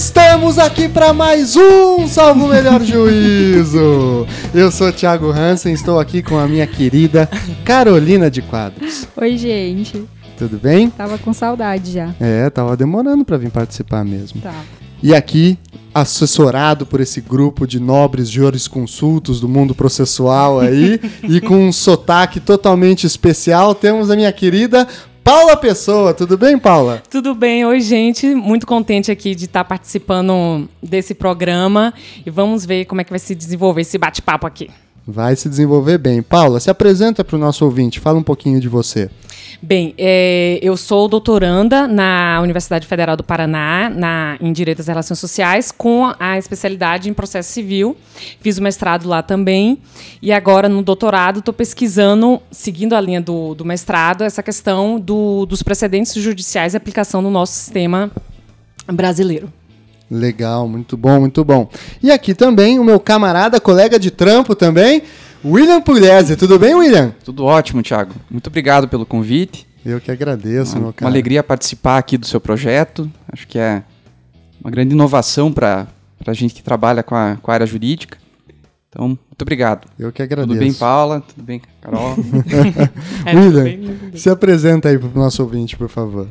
Estamos aqui para mais um Salvo Melhor Juízo. Eu sou Thiago Hansen, estou aqui com a minha querida Carolina de Quadros. Oi, gente. Tudo bem? Tava com saudade já. É, tava demorando para vir participar mesmo. Tá. E aqui, assessorado por esse grupo de nobres jurisconsultos do mundo processual aí, e com um sotaque totalmente especial, temos a minha querida Paula Pessoa. Tudo bem, Paula? Tudo bem. Oi, gente. Muito contente aqui de estar participando desse programa e vamos ver como é que vai se desenvolver esse bate-papo aqui. Vai se desenvolver bem. Paula, se apresenta para o nosso ouvinte, fala um pouquinho de você. Bem, é, eu sou doutoranda na Universidade Federal do Paraná, na, em Direito das Relações Sociais, com a especialidade em processo civil. Fiz o mestrado lá também. E agora, no doutorado, estou pesquisando, seguindo a linha do, do mestrado, essa questão do, dos precedentes judiciais e aplicação no nosso sistema brasileiro. Legal, muito bom, muito bom. E aqui também o meu camarada, colega de trampo também, William Pugliese. Tudo bem, William? Tudo ótimo, Thiago. Muito obrigado pelo convite. Eu que agradeço, uma, meu cara. Uma alegria participar aqui do seu projeto. Acho que é uma grande inovação para a gente que trabalha com a, com a área jurídica. Então, muito obrigado. Eu que agradeço. Tudo bem, Paula? Tudo bem, Carol? é, William, bem, se apresenta aí para o nosso ouvinte, por favor.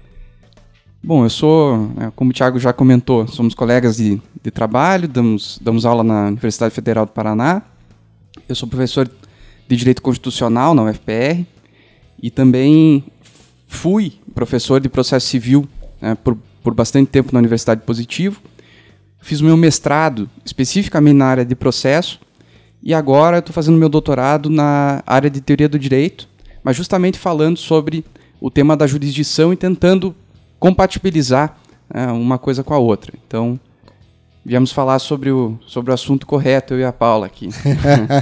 Bom, eu sou, né, como o Thiago já comentou, somos colegas de, de trabalho, damos, damos aula na Universidade Federal do Paraná. Eu sou professor de Direito Constitucional na UFPR e também fui professor de processo civil né, por, por bastante tempo na Universidade Positivo. Fiz meu mestrado especificamente na área de processo e agora estou fazendo meu doutorado na área de teoria do direito, mas justamente falando sobre o tema da jurisdição e tentando compatibilizar né, uma coisa com a outra. Então, viemos falar sobre o, sobre o assunto correto, eu e a Paula aqui.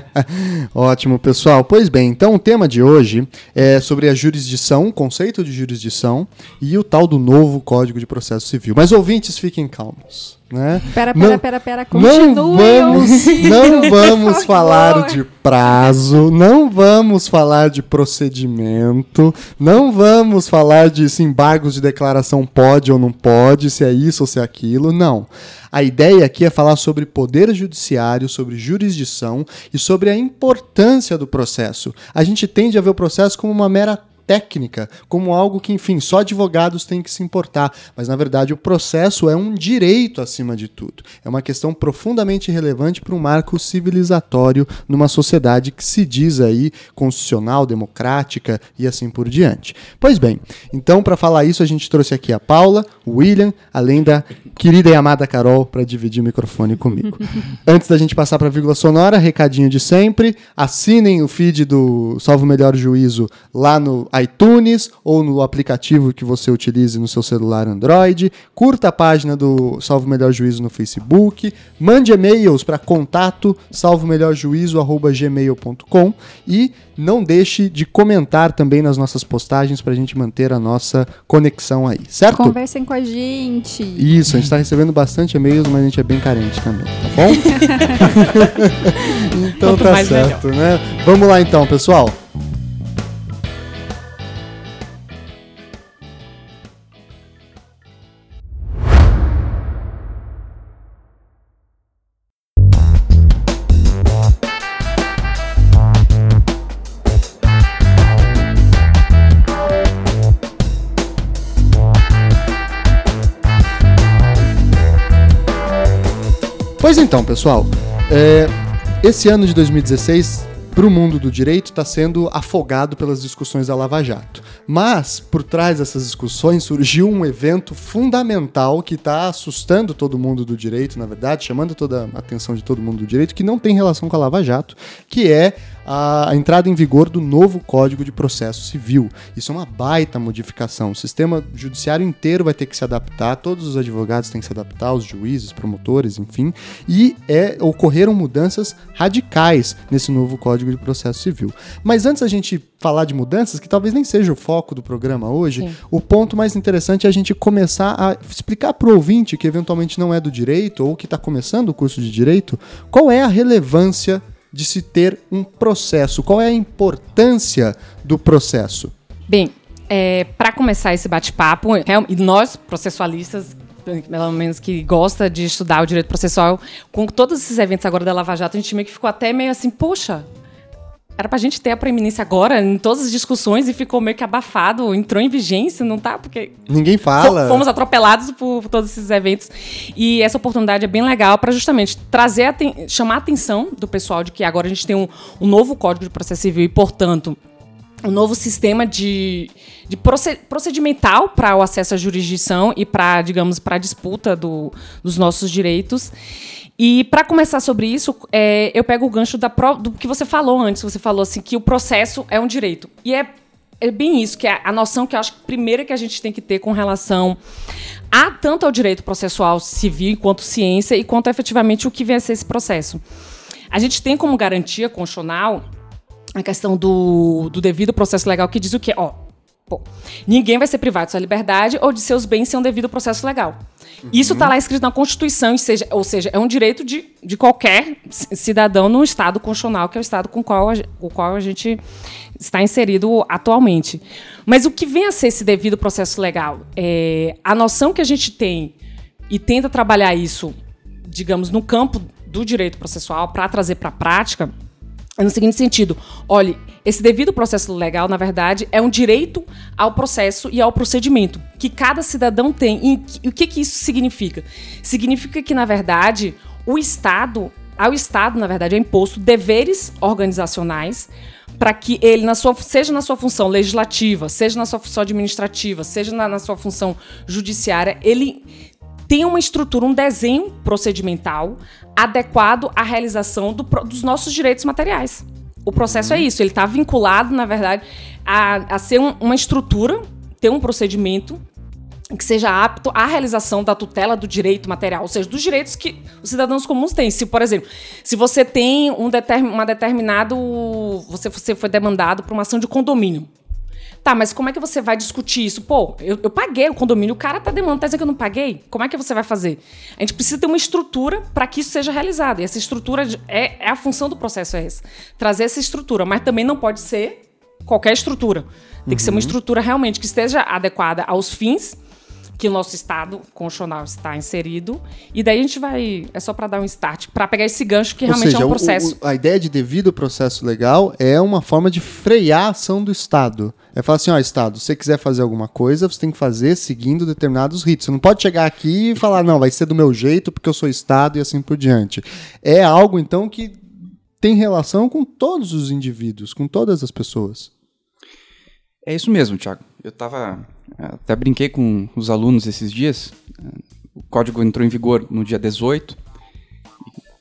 Ótimo, pessoal. Pois bem, então o tema de hoje é sobre a jurisdição, o conceito de jurisdição e o tal do novo Código de Processo Civil. Mas ouvintes, fiquem calmos. Né? Pera, pera, não, pera, pera, continue. Não vamos, não vamos falar de prazo, não vamos falar de procedimento, não vamos falar de se embargos de declaração pode ou não pode, se é isso ou se é aquilo, não. A ideia aqui é falar sobre poder judiciário, sobre jurisdição e sobre a importância do processo. A gente tende a ver o processo como uma mera técnica, como algo que, enfim, só advogados têm que se importar. Mas, na verdade, o processo é um direito acima de tudo. É uma questão profundamente relevante para um marco civilizatório numa sociedade que se diz aí constitucional, democrática e assim por diante. Pois bem, então, para falar isso, a gente trouxe aqui a Paula, o William, além da querida e amada Carol, para dividir o microfone comigo. Antes da gente passar para a vírgula sonora, recadinho de sempre: assinem o feed do Salvo Melhor Juízo lá no iTunes ou no aplicativo que você utilize no seu celular Android. Curta a página do Salvo Melhor Juízo no Facebook. Mande e-mails para contato salvomelhorjuízo@gmail.com e não deixe de comentar também nas nossas postagens para a gente manter a nossa conexão aí, certo? Conversem com a gente. Isso, a gente está recebendo bastante e-mails, mas a gente é bem carente também, tá bom? então tá certo, melhor. né? Vamos lá então, pessoal. Pois então, pessoal, é, esse ano de 2016 para o mundo do direito está sendo afogado pelas discussões da Lava Jato. Mas, por trás dessas discussões, surgiu um evento fundamental que está assustando todo mundo do direito, na verdade, chamando toda a atenção de todo mundo do direito, que não tem relação com a Lava Jato, que é a entrada em vigor do novo Código de Processo Civil. Isso é uma baita modificação. O sistema judiciário inteiro vai ter que se adaptar, todos os advogados têm que se adaptar, os juízes, promotores, enfim, e é, ocorreram mudanças radicais nesse novo Código de Processo Civil. Mas antes a gente falar de mudanças, que talvez nem seja o foco do programa hoje, Sim. o ponto mais interessante é a gente começar a explicar para o ouvinte que eventualmente não é do direito ou que está começando o curso de direito, qual é a relevância de se ter um processo? Qual é a importância do processo? Bem, é, para começar esse bate-papo, e nós, processualistas, pelo menos que gosta de estudar o direito processual, com todos esses eventos agora da Lava Jato, a gente meio que ficou até meio assim, poxa, era pra gente ter a preeminência agora em todas as discussões e ficou meio que abafado, entrou em vigência, não tá? Porque Ninguém fala. fomos atropelados por, por todos esses eventos. E essa oportunidade é bem legal para justamente trazer, aten chamar a atenção do pessoal de que agora a gente tem um, um novo Código de Processo Civil e, portanto, um novo sistema de, de proce- procedimental para o acesso à jurisdição e para, digamos, para a disputa do- dos nossos direitos. E para começar sobre isso, é, eu pego o gancho da pro- do que você falou antes. Você falou assim que o processo é um direito. E é, é bem isso, que é a noção que eu acho que primeira que a gente tem que ter com relação a tanto ao direito processual civil enquanto ciência e quanto efetivamente o que a ser esse processo. A gente tem como garantia constitucional a questão do, do devido processo legal que diz o quê? Ó, pô, ninguém vai ser privado de sua liberdade ou de seus bens sem um devido processo legal. Isso está lá escrito na Constituição, e seja, ou seja, é um direito de, de qualquer ci- cidadão no Estado constitucional, que é o Estado com qual a, o qual a gente está inserido atualmente. Mas o que vem a ser esse devido processo legal? É, a noção que a gente tem e tenta trabalhar isso, digamos, no campo do direito processual para trazer para a prática, no seguinte sentido: olhe, esse devido processo legal, na verdade, é um direito ao processo e ao procedimento que cada cidadão tem. E, o que, que isso significa? Significa que, na verdade, o Estado, ao Estado, na verdade, é imposto deveres organizacionais para que ele, na sua, seja na sua função legislativa, seja na sua função administrativa, seja na, na sua função judiciária, ele tem uma estrutura, um desenho procedimental adequado à realização do dos nossos direitos materiais. O processo é isso, ele está vinculado, na verdade, a, a ser um- uma estrutura, ter um procedimento que seja apto à realização da tutela do direito material, ou seja, dos direitos que os cidadãos comuns têm. Se, por exemplo, se você tem um determin, uma determinado. Você, você foi demandado por uma ação de condomínio. Tá, mas como é que você vai discutir isso? Pô, eu, eu paguei o condomínio, o cara tá demandando, tá dizendo que eu não paguei? Como é que você vai fazer? A gente precisa ter uma estrutura para que isso seja realizado. E essa estrutura é, é a função do processo é essa. Trazer essa estrutura, mas também não pode ser qualquer estrutura. Tem que ser uma estrutura realmente que esteja adequada aos fins que o nosso estado constitucional está inserido. E daí a gente vai. É só para dar um start, para pegar esse gancho que Ou realmente seja, é um o- processo. o- a ideia de devido processo legal é uma forma de frear a ação do Estado. É falar assim, ó, Estado, se você quiser fazer alguma coisa, você tem que fazer seguindo determinados ritos. Você não pode chegar aqui e falar, não, vai ser do meu jeito porque eu sou Estado e assim por diante. É algo, então, que tem relação com todos os indivíduos, com todas as pessoas. É isso mesmo, Thiago. Eu tava. Até brinquei com os alunos esses dias. O código entrou em vigor no dia 18.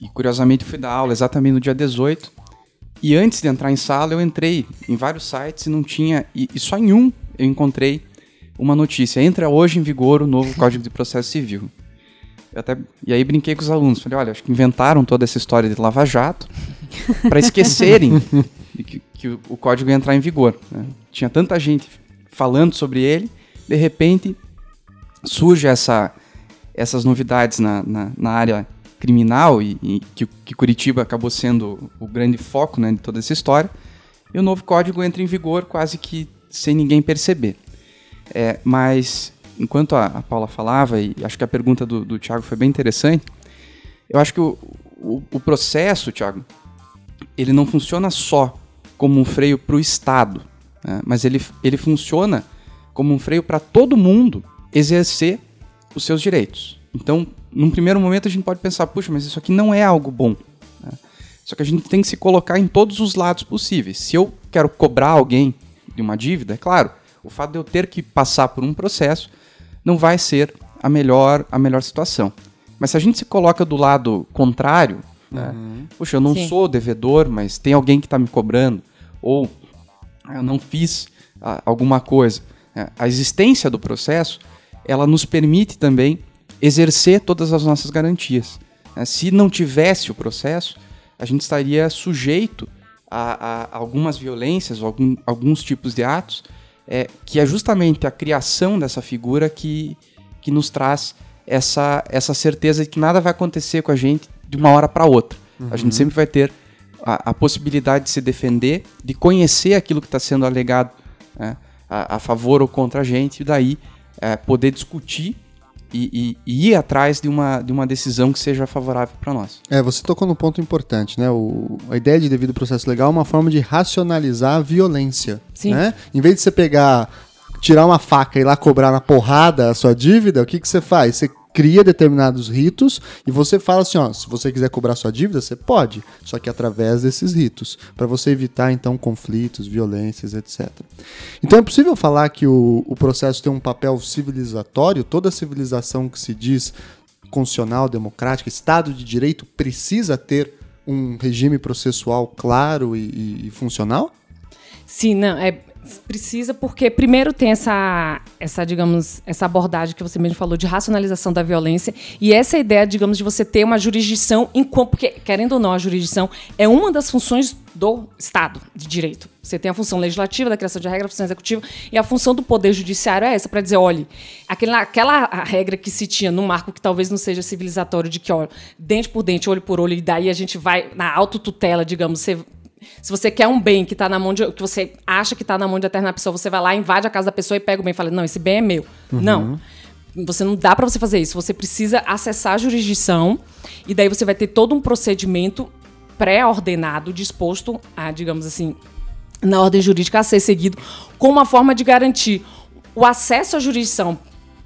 E, curiosamente fui dar aula exatamente no dia 18. E antes de entrar em sala, eu entrei em vários sites e não tinha. E, e só em um eu encontrei uma notícia. Entra hoje em vigor o novo Código de Processo Civil. Eu até, e aí brinquei com os alunos. Falei, olha, acho que inventaram toda essa história de Lava Jato para esquecerem que, que o, o código ia entrar em vigor. né? Tinha tanta gente falando sobre ele, de repente surge essa, essas novidades na, na, na área criminal e, e que, que Curitiba acabou sendo o grande foco né, de toda essa história. E o novo código entra em vigor quase que sem ninguém perceber. É, mas enquanto a, a Paula falava, e acho que a pergunta do, do Thiago foi bem interessante, eu acho que o, o, o processo, Thiago, ele não funciona só como um freio para o Estado, né? mas ele, ele funciona como um freio para todo mundo exercer os seus direitos. Então, num primeiro momento, a gente pode pensar, puxa, mas isso aqui não é algo bom. né? Só que a gente tem que se colocar em todos os lados possíveis. Se eu quero cobrar alguém de uma dívida, é claro, o fato de eu ter que passar por um processo não vai ser a melhor, a melhor situação. Mas se a gente se coloca do lado contrário, né? Puxa, eu não Sim. sou devedor, mas tem alguém que está me cobrando. Ou eu não fiz ah, alguma coisa. né? A existência do processo, ela nos permite também exercer todas as nossas garantias. né? Se não tivesse o processo, a gente estaria sujeito a, a algumas violências, algum- alguns tipos de atos, é, que é justamente a criação dessa figura que, que nos traz essa, essa certeza de que nada vai acontecer com a gente de uma hora para outra. A gente sempre vai ter a, a possibilidade de se defender, de conhecer aquilo que está sendo alegado né, a, a favor ou contra a gente, e daí é, poder discutir e, e ir atrás de uma, de uma decisão que seja favorável para nós. É, você tocou num ponto importante, né? O, a ideia de devido processo legal é uma forma de racionalizar a violência. Sim. Né? Em vez de você pegar, tirar uma faca e ir lá cobrar na porrada a sua dívida, o que, que você faz? Você cria determinados ritos e você fala assim, ó, se você quiser cobrar sua dívida, você pode, só que através desses ritos, para você evitar então conflitos, violências, etc. Então é possível falar que o, o processo tem um papel civilizatório, toda civilização que se diz constitucional, democrática, Estado de Direito precisa ter um regime processual claro e, e, e funcional? Sim, não, é precisa porque primeiro tem essa essa digamos essa abordagem que você mesmo falou de racionalização da violência e essa ideia digamos de você ter uma jurisdição em porque querendo ou não a jurisdição é uma das funções do Estado de direito. Você tem a função legislativa da criação de regra a função executiva e a função do poder judiciário é essa para dizer olhe aquela aquela regra que se tinha no marco que talvez não seja civilizatório de que olha dente por dente olho por olho e daí a gente vai na autotutela digamos você se você quer um bem que tá na mão de. que você acha que está na mão de determinada pessoa, você vai lá, invade a casa da pessoa e pega o bem e fala: não, esse bem é meu. Uhum. Não. Você não dá para você fazer isso. Você precisa acessar a jurisdição e daí você vai ter todo um procedimento pré-ordenado, disposto a, digamos assim, na ordem jurídica a ser seguido, com uma forma de garantir o acesso à jurisdição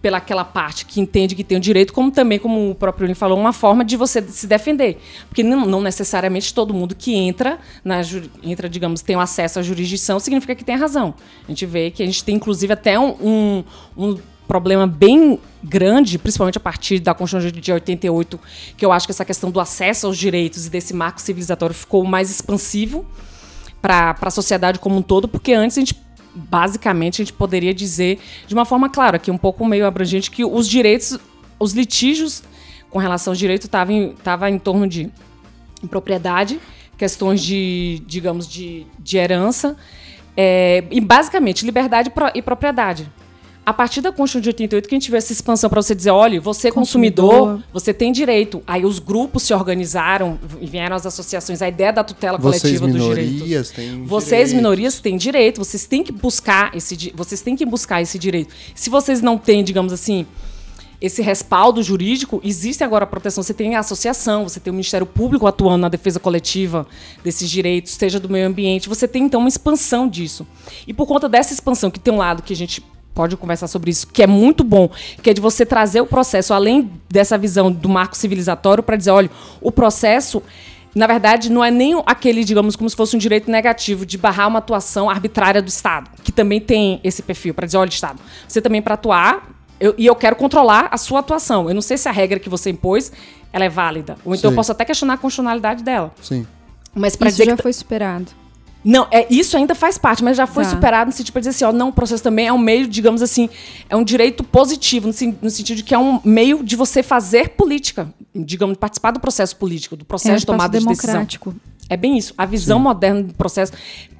pelaquela parte que entende que tem o direito, como também, como o próprio Lin falou, uma forma de você se defender. Porque não, não necessariamente todo mundo que entra, na, entra, digamos, tem acesso à jurisdição, significa que tem razão. A gente vê que a gente tem, inclusive, até um, um, um problema bem grande, principalmente a partir da Constituição de 88, que eu acho que essa questão do acesso aos direitos e desse marco civilizatório ficou mais expansivo para a sociedade como um todo, porque antes a gente basicamente a gente poderia dizer de uma forma clara, aqui um pouco meio abrangente, que os direitos, os litígios com relação ao direito estavam em, tava em torno de propriedade, questões de, digamos, de, de herança, é, e basicamente liberdade e propriedade a partir da Constituição de 88 que a gente vê essa expansão para você dizer, olha, você consumidor, consumidor, você tem direito. Aí os grupos se organizaram e vieram as associações, a ideia da tutela coletiva vocês dos direitos. Têm vocês minorias têm direito, vocês têm que buscar esse vocês têm que buscar esse direito. Se vocês não têm, digamos assim, esse respaldo jurídico, existe agora a proteção. Você tem a associação, você tem o Ministério Público atuando na defesa coletiva desses direitos, seja do meio ambiente. Você tem, então, uma expansão disso. E por conta dessa expansão, que tem um lado que a gente pode conversar sobre isso, que é muito bom, que é de você trazer o processo, além dessa visão do marco civilizatório, para dizer, olha, o processo na verdade, não é nem aquele, digamos, como se fosse um direito negativo de barrar uma atuação arbitrária do Estado, que também tem esse perfil, para dizer, olha, Estado, você também para atuar, eu, e eu quero controlar a sua atuação. Eu não sei se a regra que você impôs, ela é válida. Ou então Sim. eu posso até questionar a constitucionalidade dela. Sim. Mas para dizer já que foi superado. Não, é, isso ainda faz parte, mas já foi tá. superado no sentido para dizer assim, ó, não, o processo também é um meio, digamos assim, é um direito positivo, no, no, sentido de que é um meio de você fazer política, digamos, participar do processo político, do processo é de tomada de decisão. É bem isso. A visão Sim. moderna do processo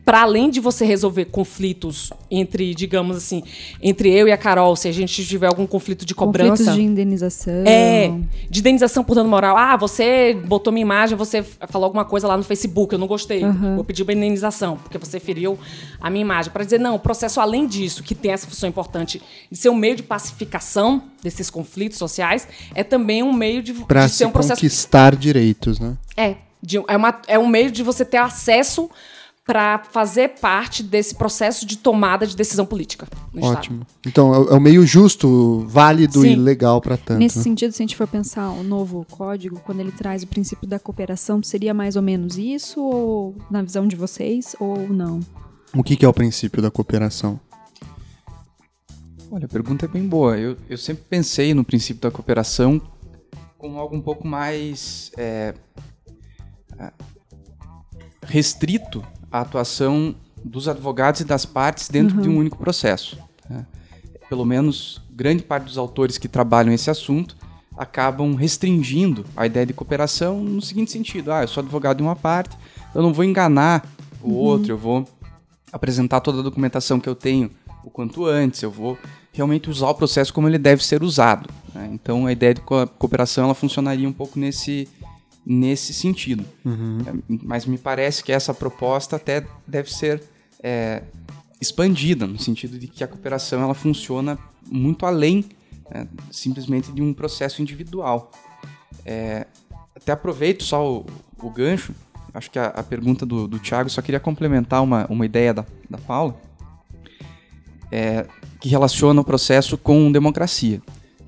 para além de você resolver conflitos entre, digamos assim, entre eu e a Carol, se a gente tiver algum conflito de cobrança. Conflitos de indenização. É, de indenização por dano moral. Ah, você botou minha imagem, você falou alguma coisa lá no Facebook, eu não gostei. Uhum. Vou pedir uma indenização, porque você feriu a minha imagem. Para dizer, não, o processo, além disso, que tem essa função importante de ser um meio de pacificação desses conflitos sociais, é também um meio de, pra de ser um processo. conquistar direitos, né? É. De, é, uma, é um meio de você ter acesso para fazer parte desse processo de tomada de decisão política. Ótimo. Estado. Então é, é o meio justo, válido Sim. e legal para tanto. Nesse né? sentido, se a gente for pensar o novo código, quando ele traz o princípio da cooperação, seria mais ou menos isso, ou na visão de vocês, ou não? O que, que é o princípio da cooperação? Olha, a pergunta é bem boa. Eu, eu sempre pensei no princípio da cooperação como algo um pouco mais é, restrito a atuação dos advogados e das partes dentro uhum. de um único processo. Né? Pelo menos grande parte dos autores que trabalham esse assunto acabam restringindo a ideia de cooperação no seguinte sentido: ah, eu sou advogado de uma parte, eu não vou enganar o uhum. outro, eu vou apresentar toda a documentação que eu tenho o quanto antes, eu vou realmente usar o processo como ele deve ser usado. Né? Então a ideia de cooperação ela funcionaria um pouco nesse nesse sentido. Uhum. É, mas me parece que essa proposta até deve ser é, expandida, no sentido de que a cooperação ela funciona muito além né, simplesmente de um processo individual. É, até aproveito só o, o gancho, acho que a, a pergunta do, do Thiago, só queria complementar uma, uma ideia da, da Paula, é, que relaciona o processo com democracia.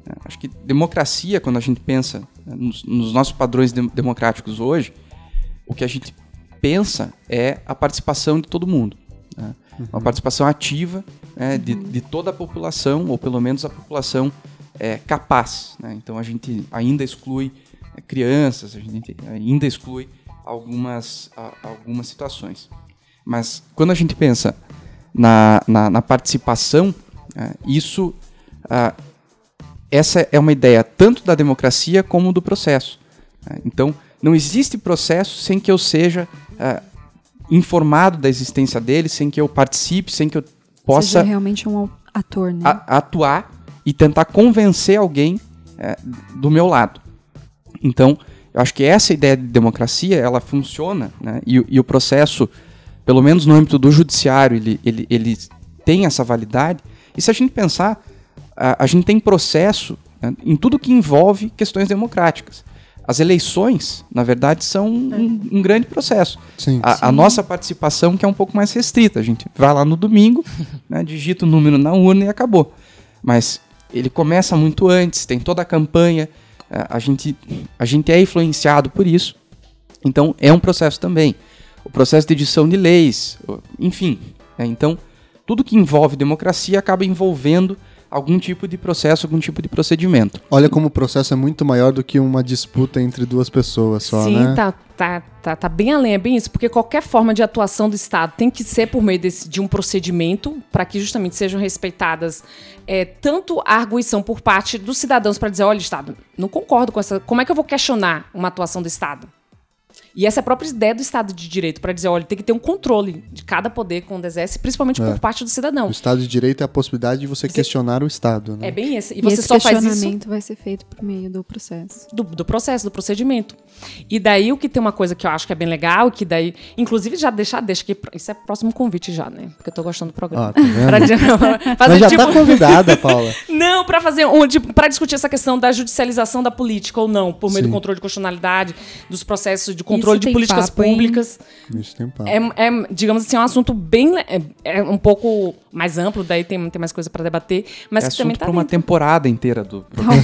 É, acho que democracia, quando a gente pensa nos, nos, nossos padrões de, democráticos hoje, o que a gente pensa é a participação de todo mundo. Né? Uhum. Uma participação ativa né, de, de, toda a população, ou pelo menos a população é, capaz. Né? Então a gente ainda exclui é, crianças, a gente ainda exclui algumas, a, algumas situações. Mas quando a gente pensa na, na, na participação, é, isso. Ah, essa é uma ideia tanto da democracia como do processo. Né? Então, não existe processo sem que eu seja uh, informado da existência dele, sem que eu participe, sem que eu possa. Seja realmente um ator, né? A, atuar e tentar convencer alguém uh, do meu lado. Então, eu acho que essa ideia de democracia ela funciona, né? e, e o processo, pelo menos no âmbito do judiciário, ele, ele, ele tem essa validade. E se a gente pensar, a, a gente tem processo né, em tudo que envolve questões democráticas. As eleições, na verdade, são um, um grande processo. Sim, a, sim. a, nossa participação que é um pouco mais restrita. A gente vai lá no domingo, né, digita o número na urna e acabou. Mas ele começa muito antes, tem toda a campanha, a gente, a gente é influenciado por isso. Então, é um processo também. O processo de edição de leis, enfim. É, então, tudo que envolve democracia acaba envolvendo algum tipo de processo, algum tipo de procedimento. Olha como o processo é muito maior do que uma disputa entre duas pessoas só, Sim, né? Sim, tá, tá, tá, tá, bem além, é bem isso, porque qualquer forma de atuação do Estado tem que ser por meio desse, de um procedimento para que justamente sejam respeitadas é, tanto a arguição por parte dos cidadãos para dizer, olha, Estado, não concordo com essa, como é que eu vou questionar uma atuação do Estado? E essa é a própria ideia do Estado de Direito, para dizer, olha, tem que ter um controle de cada poder quando exerce, principalmente é. por parte do cidadão. O Estado de Direito é a possibilidade de você, você... questionar o Estado. Né? É bem esse. E, e você esse só faz isso. vai ser feito por meio do processo. Do, do, processo, do procedimento. E daí o que tem uma coisa que eu acho que é bem legal, que daí, inclusive, já deixar, deixa que. Isso é próximo convite já, né? Porque eu tô gostando do programa. Ah, tá vendo? fazer, Mas já tipo... tá convidada, Paula. não, para fazer um, tipo, para discutir essa questão da judicialização da política ou não, por meio Sim. do controle de constitucionalidade, dos processos de controle isso de políticas papo, públicas. Isso tem papo. É, é, digamos assim, é um assunto bem. É, é, um pouco mais amplo, daí tem, tem mais coisa para debater. Mas é que também tá para uma temporada inteira do programa.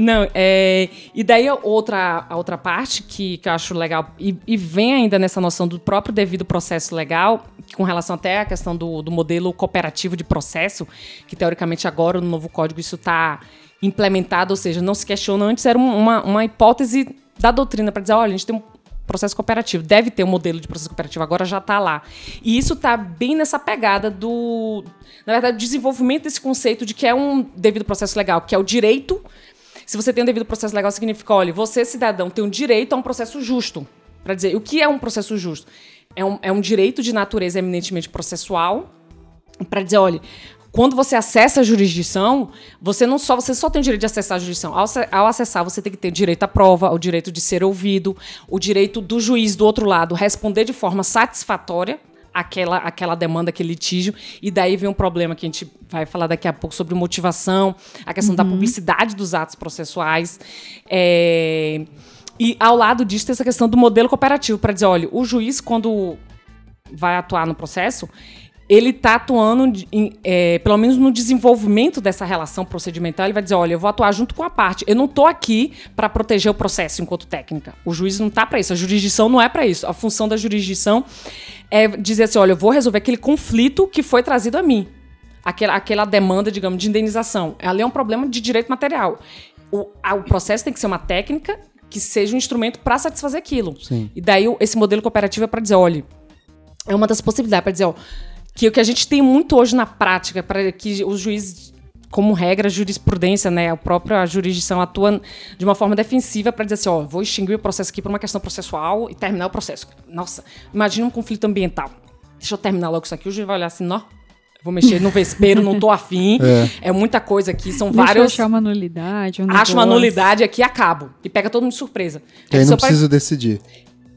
Não, é, e daí a outra, a outra parte que, que eu acho legal, e, e, vem ainda nessa noção do próprio devido processo legal, com relação até à questão do, do modelo cooperativo de processo, que teoricamente agora no novo código isso está implementado, ou seja, não se questiona antes, era uma, uma hipótese da doutrina para dizer, olha, a gente tem um processo cooperativo, deve ter um modelo de processo cooperativo, agora já está lá. E isso está bem nessa pegada do, na verdade, desenvolvimento desse conceito de que é um devido processo legal, que é o direito. Se você tem um devido processo legal, significa, olha, você, cidadão, tem um direito a um processo justo. Para dizer, o que é um processo justo? É um, é um direito de natureza eminentemente processual, para dizer, olha, quando você acessa a jurisdição, você não só você só tem o direito de acessar a jurisdição. Ao, ao, acessar, você tem que ter direito à prova, o direito de ser ouvido, o direito do juiz do outro lado responder de forma satisfatória aquela, aquela demanda, aquele litígio. E daí vem um problema que a gente vai falar daqui a pouco sobre motivação, a questão uhum. da publicidade dos atos processuais. É... E ao lado disso tem essa questão do modelo cooperativo, para dizer, olha, o juiz, quando vai atuar no processo, ele está atuando, em, é, pelo menos no desenvolvimento dessa relação procedimental, ele vai dizer, olha, eu vou atuar junto com a parte. Eu não estou aqui para proteger o processo enquanto técnica. O juiz não está para isso, a jurisdição não é para isso. A função da jurisdição é dizer assim, olha, eu vou resolver aquele conflito que foi trazido a mim. Aquela, aquela demanda, digamos, de indenização. Ali é um problema de direito material. O, a, o processo tem que ser uma técnica que seja um instrumento para satisfazer aquilo. Sim. E daí esse modelo cooperativo é para dizer, olha, é uma das possibilidades para dizer, ó, que o que a gente tem muito hoje na prática, para que os juízes como regra, a jurisprudência, né, a própria jurisdição atua de uma forma defensiva para dizer assim, ó, vou extinguir o processo aqui por uma questão processual e terminar o processo. Nossa, imagina um conflito ambiental. Deixa eu terminar logo isso aqui, o juiz vai olhar assim, não, vou mexer no vespeiro, não tô afim. É. é muita coisa aqui, são Deixa vários. Deixa eu achar uma nulidade. Um acho uma nulidade aqui e acabo. E pega todo mundo de surpresa. Que aí não precisa pai... decidir.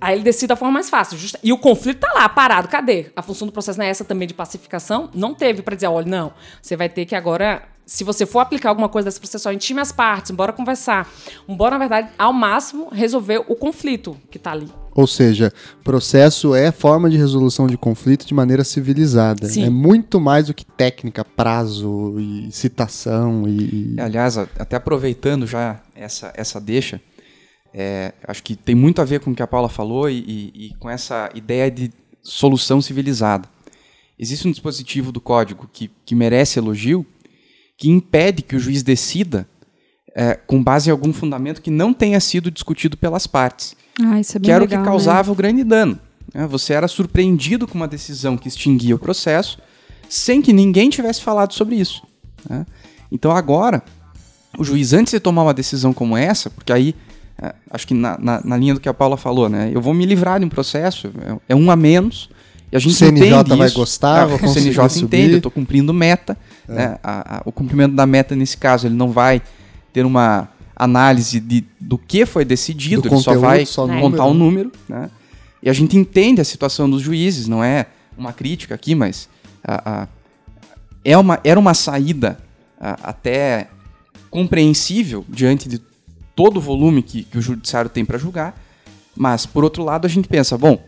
Aí ele decide da forma mais fácil. Justa... E o conflito tá lá, parado. Cadê? A função do processo não é essa também de pacificação? Não teve para dizer, olha, não, você vai ter que agora se você for aplicar alguma coisa dessa processual, intime as partes, bora conversar. Bora, na verdade, ao máximo, resolver o conflito que está ali. Ou seja, processo é forma de resolução de conflito de maneira civilizada. Sim. É muito mais do que técnica, prazo e citação e. Aliás, até aproveitando já essa, essa deixa, é, acho que tem muito a ver com o que a Paula falou e, e, e com essa ideia de solução civilizada. Existe um dispositivo do código que, que merece elogio, que impede que o juiz decida é, com base em algum fundamento que não tenha sido discutido pelas partes. Ah, isso é bem que era legal, o que né? causava o grande dano. né? Você era surpreendido com uma decisão que extinguia o processo, sem que ninguém tivesse falado sobre isso. né? Então agora, o juiz, antes de tomar uma decisão como essa, porque aí, acho que na, na- na linha do que a Paula falou, né? Eu vou me livrar de um processo, é, é um a menos, e a gente CNJ entende vai isso. gostar, É, vou o CNJ conseguir entende, subir. eu estou cumprindo meta. né? A- a- o cumprimento da meta, nesse caso, ele não vai ter uma análise de, do que foi decidido, Do ele só conteúdo, vai só É. montar número. o número. Né? E a gente entende a situação dos juízes, não é uma crítica aqui, mas a- é uma, era uma saída a- até compreensível diante de todo o volume que, que o judiciário tem para julgar. Mas, por outro lado, a gente pensa, bom,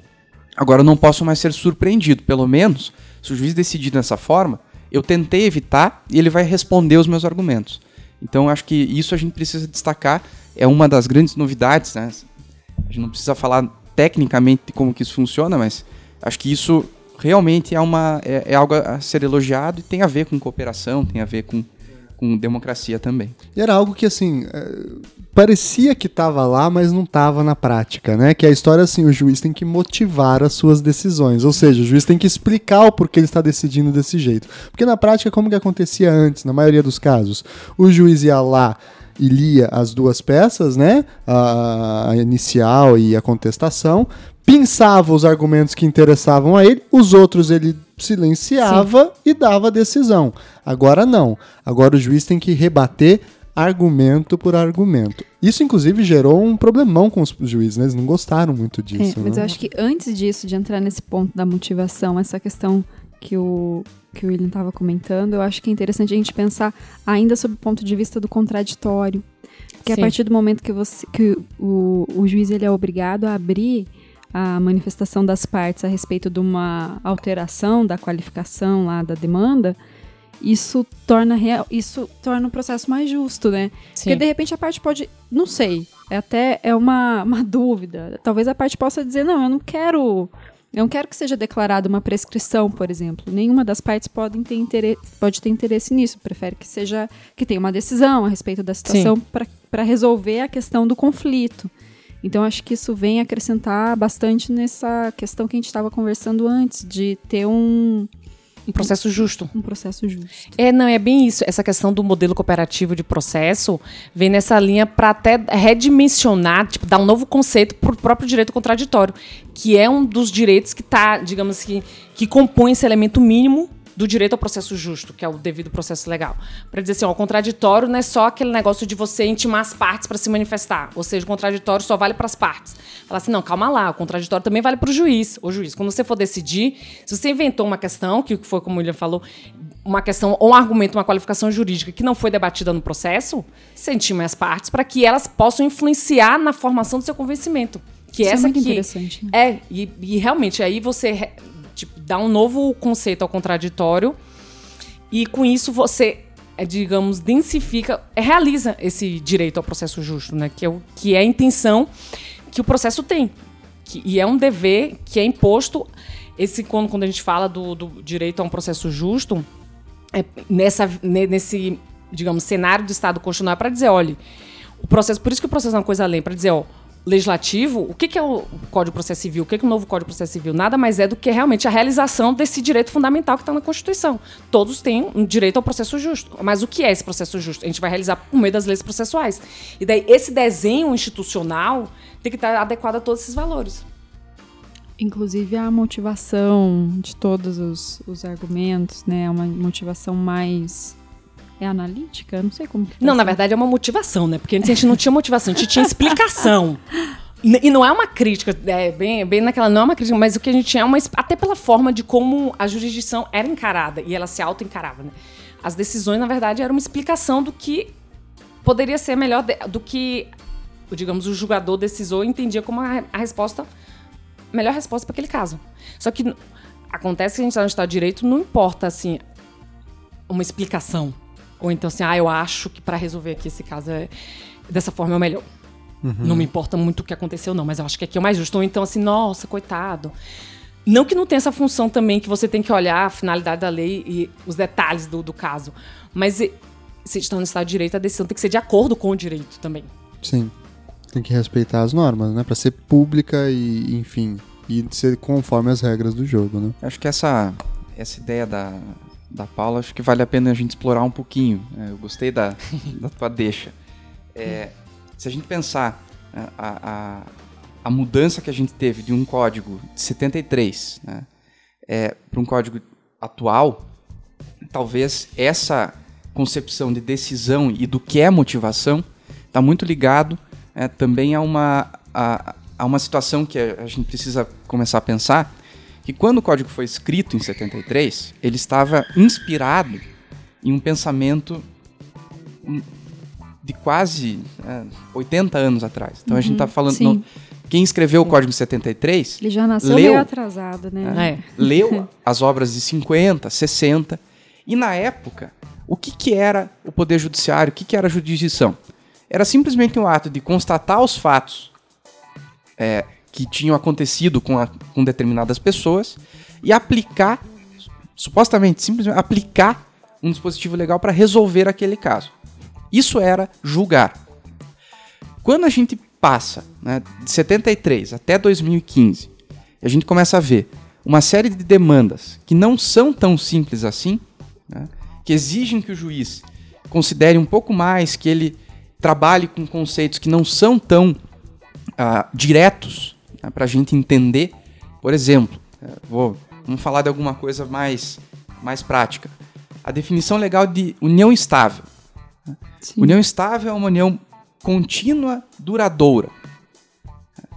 agora eu não posso mais ser surpreendido. Pelo menos, se o juiz decidir dessa forma, eu tentei evitar e ele vai responder os meus argumentos. Então, acho que isso a gente precisa destacar. É uma das grandes novidades, né? A gente não precisa falar tecnicamente como que isso funciona, mas acho que isso realmente é, uma, é, é algo a ser elogiado e tem a ver com cooperação, tem a ver com, com democracia também. E era algo que, assim, é, parecia que estava lá, mas não estava na prática, né? Que a história, assim, o juiz tem que motivar as suas decisões. Ou seja, o juiz tem que explicar o porquê ele está decidindo desse jeito. Porque na prática, como que acontecia antes, na maioria dos casos? O juiz ia lá e lia as duas peças, né? A inicial e a contestação, pensava os argumentos que interessavam a ele, os outros ele silenciava e dava a decisão. Agora não. Agora o juiz tem que rebater argumento por argumento. Isso, inclusive, gerou um problemão com os juízes, né? Eles não gostaram muito disso. É, mas né? eu acho que antes disso, de entrar nesse ponto da motivação, essa questão que o, que o William estava comentando, eu acho que é interessante a gente pensar ainda sob o ponto de vista do contraditório. Porque Sim. a partir do momento que, você, que o, o juiz ele é obrigado a abrir a manifestação das partes a respeito de uma alteração da qualificação lá da demanda, isso torna real, isso torna o processo mais justo, né? Porque de repente a parte pode, não sei, é até é uma, uma dúvida. Talvez a parte possa dizer, não, eu não quero, eu não quero que seja declarada uma prescrição, por exemplo. Nenhuma das partes pode ter interesse, pode ter interesse nisso. Prefere que seja que tenha uma decisão a respeito da situação para resolver a questão do conflito. Então acho que isso vem acrescentar bastante nessa questão que a gente estava conversando antes de ter um, Um processo justo. um processo justo. É, não, é bem isso. Essa questão do modelo cooperativo de processo vem nessa linha para até redimensionar, tipo, dar um novo conceito para o próprio direito contraditório, que é um dos direitos que está, digamos que, que compõe esse elemento mínimo do direito ao processo justo, que é o devido processo legal. Para dizer assim, ó, o contraditório não é só aquele negócio de você intimar as partes para se manifestar, ou seja, o contraditório só vale para as partes. Falar assim, não, calma lá, o contraditório também vale para o juiz. O juiz, quando você for decidir, se você inventou uma questão, que foi como o William falou, uma questão ou um argumento, uma qualificação jurídica que não foi debatida no processo, você intima as partes para que elas possam influenciar na formação do seu convencimento. Que Isso é essa muito aqui interessante, né? é, e, e realmente aí você dá um novo conceito ao contraditório e com isso você, é, digamos, densifica, é, realiza esse direito ao processo justo, né? Que é, o, que é a intenção que o processo tem. Que- e é um dever que é imposto. Esse, quando, quando a gente fala do, do direito a um processo justo, é nessa, ne- nesse, digamos, cenário do Estado constitucional para dizer, olha, o processo, por isso que o processo é uma coisa além, para dizer, ó, legislativo, o que, que é o Código de Processo Civil? O que, que é o novo Código de Processo Civil? Nada mais é do que realmente a realização desse direito fundamental que está na Constituição. Todos têm um direito ao processo justo. Mas o que é esse processo justo? A gente vai realizar por meio das leis processuais. E daí, esse desenho institucional tem que estar adequado a todos esses valores. Inclusive a motivação de todos os, os argumentos, né? É uma motivação mais. É analítica? Não sei como que Não, na verdade é uma motivação, né? Porque antes a gente não tinha motivação, a gente tinha explicação. E não é uma crítica, é bem, bem naquela, não é uma crítica, mas o que a gente tinha é uma. Até pela forma de como a jurisdição era encarada, e ela se auto-encarava, né? As decisões, na verdade, eram uma explicação do que poderia ser melhor de, do que, digamos, o julgador decisor entendia como a, a resposta, melhor resposta para aquele caso. Só que acontece que a gente está no Estado de Direito, não importa, assim, uma explicação. Ou então, assim, ah, eu acho que para resolver aqui esse caso é, dessa forma é o melhor. Uhum. Não me importa muito o que aconteceu, não, mas eu acho que aqui é o mais justo. Ou então, assim, nossa, coitado. Não que não tenha essa função também que você tem que olhar a finalidade da lei e os detalhes do, do caso. Mas se está no Estado de Direito, a decisão tem que ser de acordo com o direito também. Sim. Tem que respeitar as normas, né? Para ser pública e, enfim, e ser conforme as regras do jogo, né? Acho que essa, essa ideia da, da Paula, acho que vale a pena a gente explorar um pouquinho. É, eu gostei da, da tua deixa. É, se a gente pensar né, a, a, a, mudança que a gente teve de um código de 73 né, é, para um código atual, talvez essa concepção de decisão e do que é motivação está muito ligado é, também a uma, a, a uma situação que a gente precisa começar a pensar, que quando o código foi escrito em 73, ele estava inspirado em um pensamento de quase é, 80 anos atrás. Então uhum, a gente está uhum, falando. No, quem escreveu o Código 73. Ele já nasceu leu, meio atrasado, né? É, leu as obras de 50, 60. E na época, o que, que era o Poder Judiciário? O que, que era a jurisdição? Era simplesmente um ato de constatar os fatos é, que tinham acontecido com, a, com determinadas pessoas e aplicar, supostamente, simplesmente aplicar um dispositivo legal para resolver aquele caso. Isso era julgar. Quando a gente passa né, de 73 até 2015, a gente começa a ver uma série de demandas que não são tão simples assim, né, que exigem que o juiz considere um pouco mais, que ele trabalhe com conceitos que não são tão uh, diretos né, para a gente entender. Por exemplo, eh, vou, vamos falar de alguma coisa mais, mais prática. A definição legal de união estável. Sim. União estável é uma união contínua, duradoura.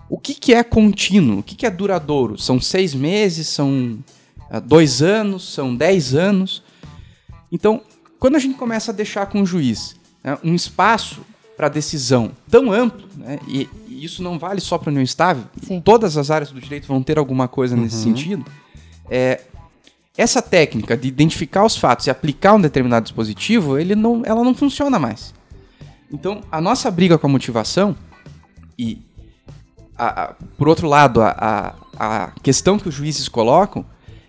O que, que é contínuo? O que, que é duradouro? São seis meses? São uh, dois anos? São dez anos? Então, quando a gente começa a deixar com o juiz né, um espaço para decisão tão amplo, né, e, isso não vale só para a união estável, Sim. todas as áreas do direito vão ter alguma coisa uhum. nesse sentido, é, essa técnica de identificar os fatos e aplicar um determinado dispositivo, ele não, ela não funciona mais. Então, a nossa briga com a motivação, e a, a, por outro lado, a, a, questão que os juízes colocam,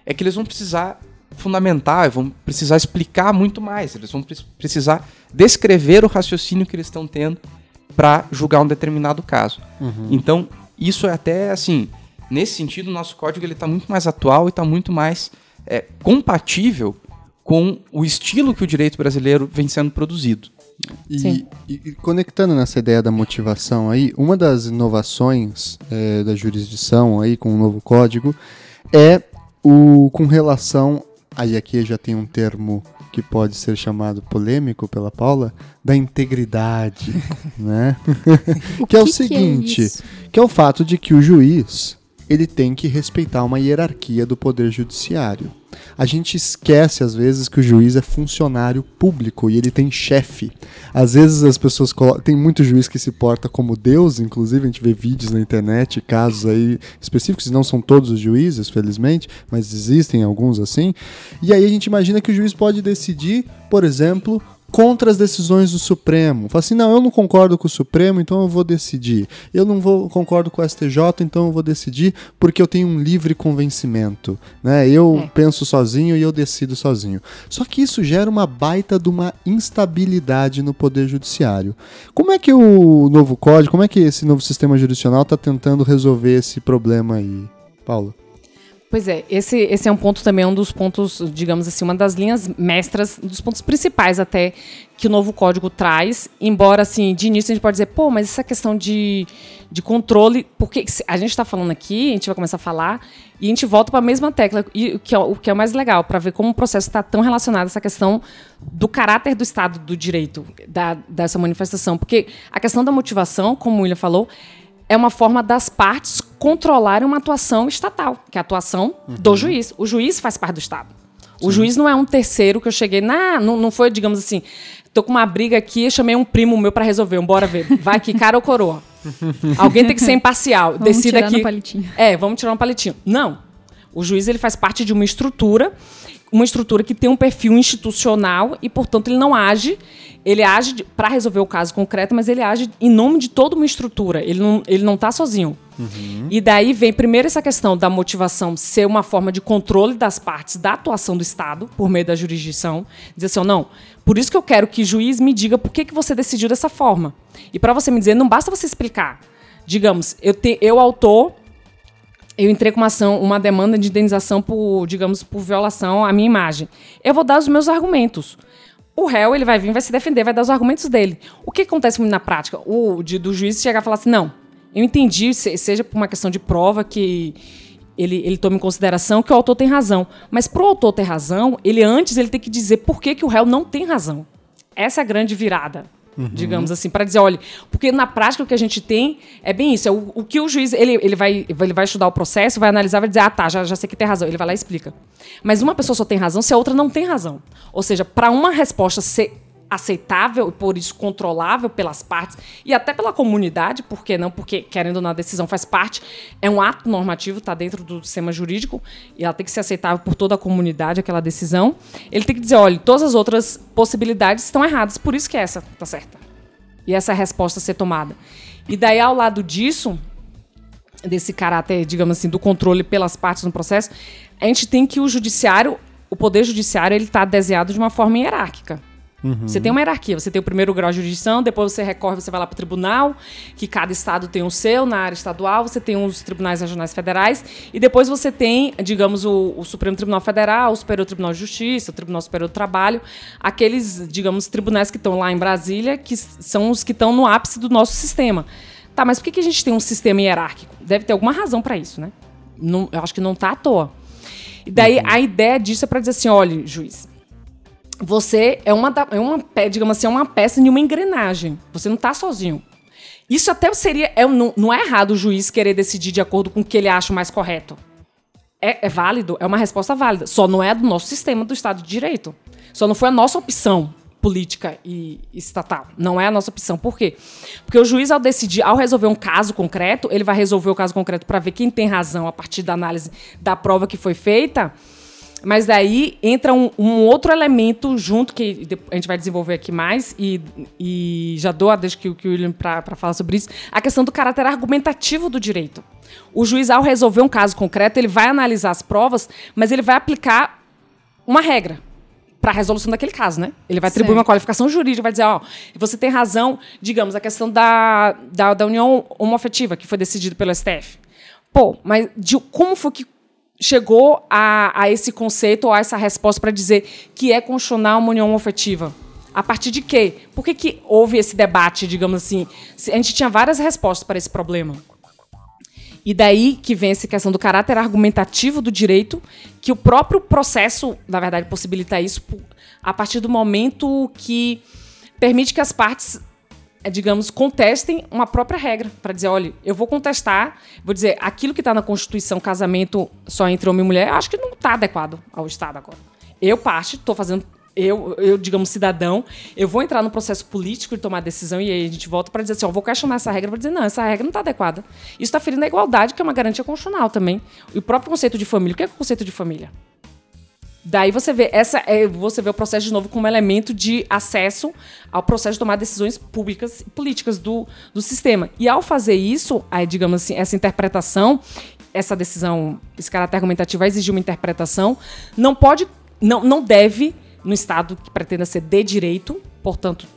é que eles vão precisar fundamentar, vão precisar explicar muito mais, eles vão precisar descrever o raciocínio que eles estão tendo para julgar um determinado caso. Uhum. Então, isso é até assim, nesse sentido, o nosso código ele está muito mais atual e está muito mais é, compatível com o estilo que o direito brasileiro vem sendo produzido. E, e, conectando nessa ideia da motivação aí, uma das inovações é, da jurisdição aí com o novo código é o com relação aí aqui já tem um termo que pode ser chamado polêmico pela Paula, da integridade, né? que, é o seguinte, que é, que é o fato de que o juiz ele tem que respeitar uma hierarquia do poder judiciário. A gente esquece às vezes que o juiz é funcionário público e ele tem chefe. Às vezes as pessoas colocam, tem muito juiz que se porta como Deus, inclusive a gente vê vídeos na internet, casos aí específicos, não são todos os juízes, felizmente, mas existem alguns assim. E aí a gente imagina que o juiz pode decidir, por exemplo, contra as decisões do Supremo. Fala assim, não, eu não concordo com o Supremo, então eu vou decidir. Eu não vou concordo com o STJ, então eu vou decidir porque eu tenho um livre convencimento. Né? Eu é. penso sozinho e eu decido sozinho. Só que isso gera uma baita de uma instabilidade no Poder Judiciário. Como é que o novo código, como é que esse novo sistema jurisdicional está tentando resolver esse problema aí, Paula? Pois é, esse, esse é um ponto também, um dos pontos, digamos assim, uma das linhas mestras, dos pontos principais até que o novo código traz, embora, assim, de início a gente pode dizer, pô, mas essa questão de, de controle, porque a gente está falando aqui, a gente vai começar a falar, e a gente volta para a mesma tecla, e o que é o, que é mais legal, para ver como o processo está tão relacionado a essa questão do caráter do Estado do Direito, da, dessa manifestação, porque a questão da motivação, como o William falou, é uma forma das partes controlarem uma atuação estatal, que é a atuação uhum. do juiz. O juiz faz parte do Estado. O juiz não é um terceiro que eu cheguei, na, não, não foi, digamos assim, tô com uma briga aqui, eu chamei um primo meu para resolver, bora ver. Vai aqui, cara ou coroa. Alguém tem que ser imparcial. Vamos decida tirar aqui. no palitinho. É, vamos tirar um palitinho. Não. O juiz ele faz parte de uma estrutura, uma estrutura que tem um perfil institucional e, portanto, ele não age. Ele age para resolver o caso concreto, mas ele age em nome de toda uma estrutura. Ele não ele não está sozinho. E daí vem primeiro essa questão da motivação ser uma forma de controle das partes da atuação do Estado por meio da jurisdição. Dizer assim, não, por isso que eu quero que o juiz me diga por que, que você decidiu dessa forma. E para você me dizer, não basta você explicar. Digamos, eu, te, eu autor, eu entrei com uma ação, uma demanda de indenização por, digamos, por violação à minha imagem. Eu vou dar os meus argumentos. O réu, ele vai vir, vai se defender, vai dar os argumentos dele. O que acontece na prática? O de, do juiz chegar e falar assim, não, eu entendi, se- seja por uma questão de prova que ele, ele toma em consideração que o autor tem razão. Mas para o autor ter razão, ele antes ele tem que dizer por que, que o réu não tem razão. Essa é a grande virada, digamos assim, para dizer, olha, porque na prática o que a gente tem é bem isso, é o, o que o juiz, ele, ele, vai, ele vai estudar o processo, vai analisar, vai dizer, ah, tá, já, já sei que tem razão. Ele vai lá e explica. Mas uma pessoa só tem razão se a outra não tem razão. Ou seja, para uma resposta ser aceitável e por isso controlável pelas partes e até pela comunidade, por que não? Porque querendo ou não a decisão faz parte, é um ato normativo, está dentro do sistema jurídico e ela tem que ser aceitável por toda a comunidade aquela decisão. Ele tem que dizer, olha, todas as outras possibilidades estão erradas, por isso que essa está certa. E essa é resposta ser tomada. E daí ao lado disso, desse caráter, digamos assim, do controle pelas partes no processo, a gente tem que o judiciário, o poder judiciário, ele está desenhado de uma forma hierárquica. Você tem uma hierarquia, você tem o primeiro grau de jurisdição, depois você recorre, você vai lá para o tribunal, que cada estado tem o seu, na área estadual, você tem os tribunais regionais federais, e depois você tem, digamos, o, o Supremo Tribunal Federal, o Superior Tribunal de Justiça, o Tribunal Superior do Trabalho, aqueles, digamos, tribunais que estão lá em Brasília, que são os que estão no ápice do nosso sistema. Tá, mas por que, que a gente tem um sistema hierárquico? Deve ter alguma razão para isso, né? Não- eu acho que não está à toa. E daí a ideia disso é para dizer assim, olha, juiz, você é uma, é uma, digamos assim, é uma peça de uma engrenagem. Você não está sozinho. Isso até seria. É, não, não é errado o juiz querer decidir de acordo com o que ele acha mais correto. É, é válido, é uma resposta válida. Só não é do nosso sistema do Estado de Direito. Só não foi a nossa opção política e estatal. Não é a nossa opção. Por quê? Porque o juiz, ao decidir, ao resolver um caso concreto, ele vai resolver o caso concreto para ver quem tem razão a partir da análise da prova que foi feita. Mas daí entra um, um outro elemento junto, que a gente vai desenvolver aqui mais, e, e já dou a deixa que, o- que o William para falar sobre isso, a questão do caráter argumentativo do direito. O juiz, ao resolver um caso concreto, ele vai analisar as provas, mas ele vai aplicar uma regra para a resolução daquele caso, né? Ele vai atribuir Certo. uma qualificação jurídica, vai dizer, ó, você tem razão, digamos, a questão da, da, da união homoafetiva, que foi decidido pelo STF. Pô, mas de, como foi que chegou a, a esse conceito ou a essa resposta para dizer que é constitucional uma união afetiva? A partir de quê? Por que, que houve esse debate, digamos assim? A gente tinha várias respostas para esse problema. E daí que vem essa questão do caráter argumentativo do direito, que o próprio processo, na verdade, possibilita isso a partir do momento que permite que as partes, digamos, contestem uma própria regra. Para dizer, olha, eu vou contestar, vou dizer, aquilo que está na Constituição, casamento só entre homem e mulher, acho que não está adequado ao Estado agora. Eu, parte, estou fazendo. Eu, eu, digamos, cidadão, eu vou entrar no processo político de tomar decisão e aí a gente volta para dizer assim: ó, vou questionar essa regra, vou dizer, não, essa regra não está adequada. Isso está ferindo a igualdade, que é uma garantia constitucional também. E o próprio conceito de família. O que é o conceito de família? Daí você vê essa é, você vê o processo de novo como elemento de acesso ao processo de tomar decisões públicas e políticas do, do sistema. E ao fazer isso, aí, digamos assim, essa interpretação, essa decisão, esse caráter argumentativo vai exigir uma interpretação, não pode, não, não deve, no Estado que pretenda ser de direito, portanto,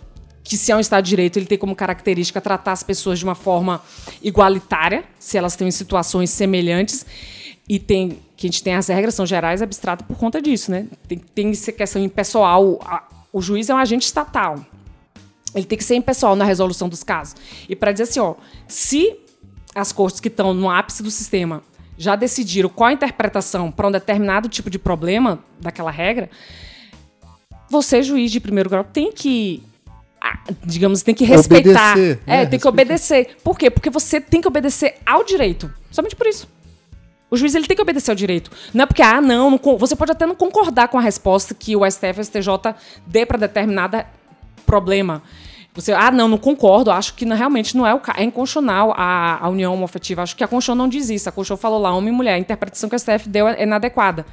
que se é um Estado de Direito, ele tem como característica tratar as pessoas de uma forma igualitária, se elas têm situações semelhantes, e tem que a gente tem as regras, são gerais, abstratas por conta disso, né? Tem, tem essa questão impessoal. A- O juiz é um agente estatal. Ele tem que ser impessoal na resolução dos casos. E para dizer assim, ó, se as cortes que estão no ápice do sistema já decidiram qual a interpretação para um determinado tipo de problema daquela regra, você, juiz de primeiro grau, tem que, digamos, tem que respeitar. Obedecer, é, né? tem que obedecer. Por quê? Porque você tem que obedecer ao direito. Somente por isso. O juiz ele tem que obedecer ao direito. Não é porque, ah, não, não você pode até não concordar com a resposta que o STF e o STJ dê para determinada problema. Você, ah, não, não concordo, acho que não, realmente não é o É inconstitucional a, a união homoafetiva. Acho que a Constituição não diz isso. A Constituição falou lá, homem e mulher. A interpretação que o STF deu é inadequada.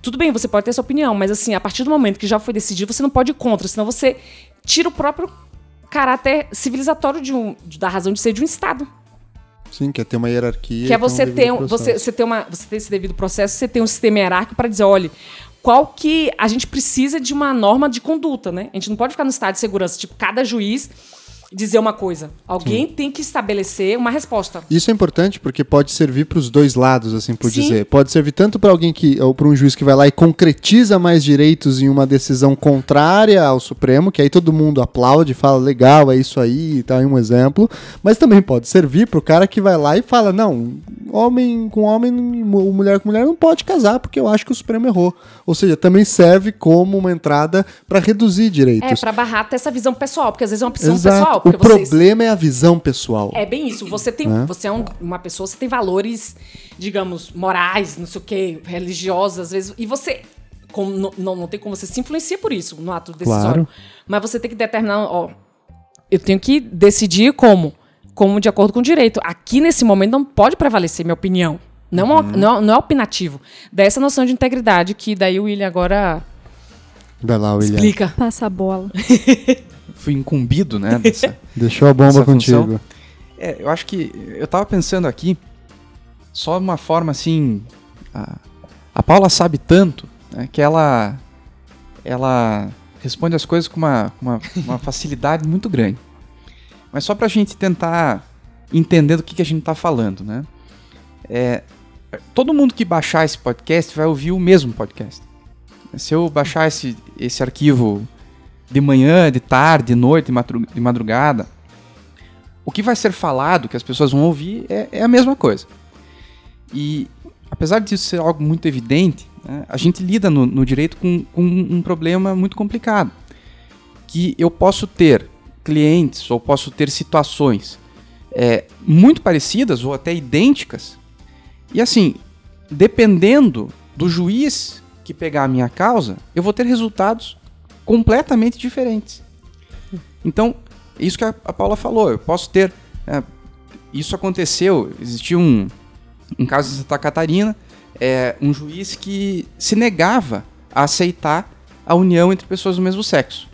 Tudo bem, você pode ter sua opinião, mas assim, a partir do momento que já foi decidido, você não pode ir contra, senão você tira o próprio caráter civilizatório de um, da razão de ser de um Estado. Sim, que é ter uma hierarquia. Que é você ter, um, você, você, ter uma, você ter esse devido processo, você tem um sistema hierárquico para dizer, olha, qual que a gente precisa de uma norma de conduta, né? A gente não pode ficar no estado de segurança, tipo, cada juiz dizer uma coisa. Alguém Sim. tem que estabelecer uma resposta. Isso é importante porque pode servir para os dois lados, assim por Sim. dizer. Pode servir tanto para alguém que ou para um juiz que vai lá e concretiza mais direitos em uma decisão contrária ao Supremo, que aí todo mundo aplaude, fala legal, é isso aí, tá aí um exemplo. Mas também pode servir para o cara que vai lá e fala não, homem com homem, mulher com mulher não pode casar porque eu acho que o Supremo errou. Ou seja, também serve como uma entrada para reduzir direitos. É para barrar até essa visão pessoal, porque às vezes é uma visão Exato. pessoal o problema é a visão pessoal. É bem isso. Você tem, é. você é um, uma pessoa, você tem valores, digamos, morais, não sei o quê, religiosos, às vezes, e você como, não, não, não tem como você se influencia por isso no ato decisório. Claro. Mas você tem que determinar, ó, eu tenho que decidir como, como de acordo com o direito. Aqui nesse momento não pode prevalecer minha opinião. Não, é uhum. não, não é opinativo. Dessa noção de integridade que daí o William agora Vai lá, William. Explica. Passa a bola. fui incumbido, né? Dessa, Deixou a bomba contigo. É, eu acho que eu tava pensando aqui, só uma forma assim. A, a Paula sabe tanto né, que ela ela responde as coisas com uma, uma, uma facilidade muito grande. Mas só pra gente tentar entender do que, que a gente tá falando, né? É, todo mundo que baixar esse podcast vai ouvir o mesmo podcast. Se eu baixar esse, esse arquivo de manhã, de tarde, de noite, de madrugada. O que vai ser falado, que as pessoas vão ouvir, é, é a mesma coisa. E apesar disso ser algo muito evidente, né, a gente lida no, no direito com, com, um problema muito complicado. Que eu posso ter clientes ou posso ter situações é, muito parecidas ou até idênticas, e assim, dependendo do juiz que pegar a minha causa, eu vou ter resultados completamente diferentes. Então, isso que a, a Paula falou, eu posso ter. É, isso aconteceu, existiu um, um caso em Santa Catarina, é, um juiz que se negava a aceitar a união entre pessoas do mesmo sexo.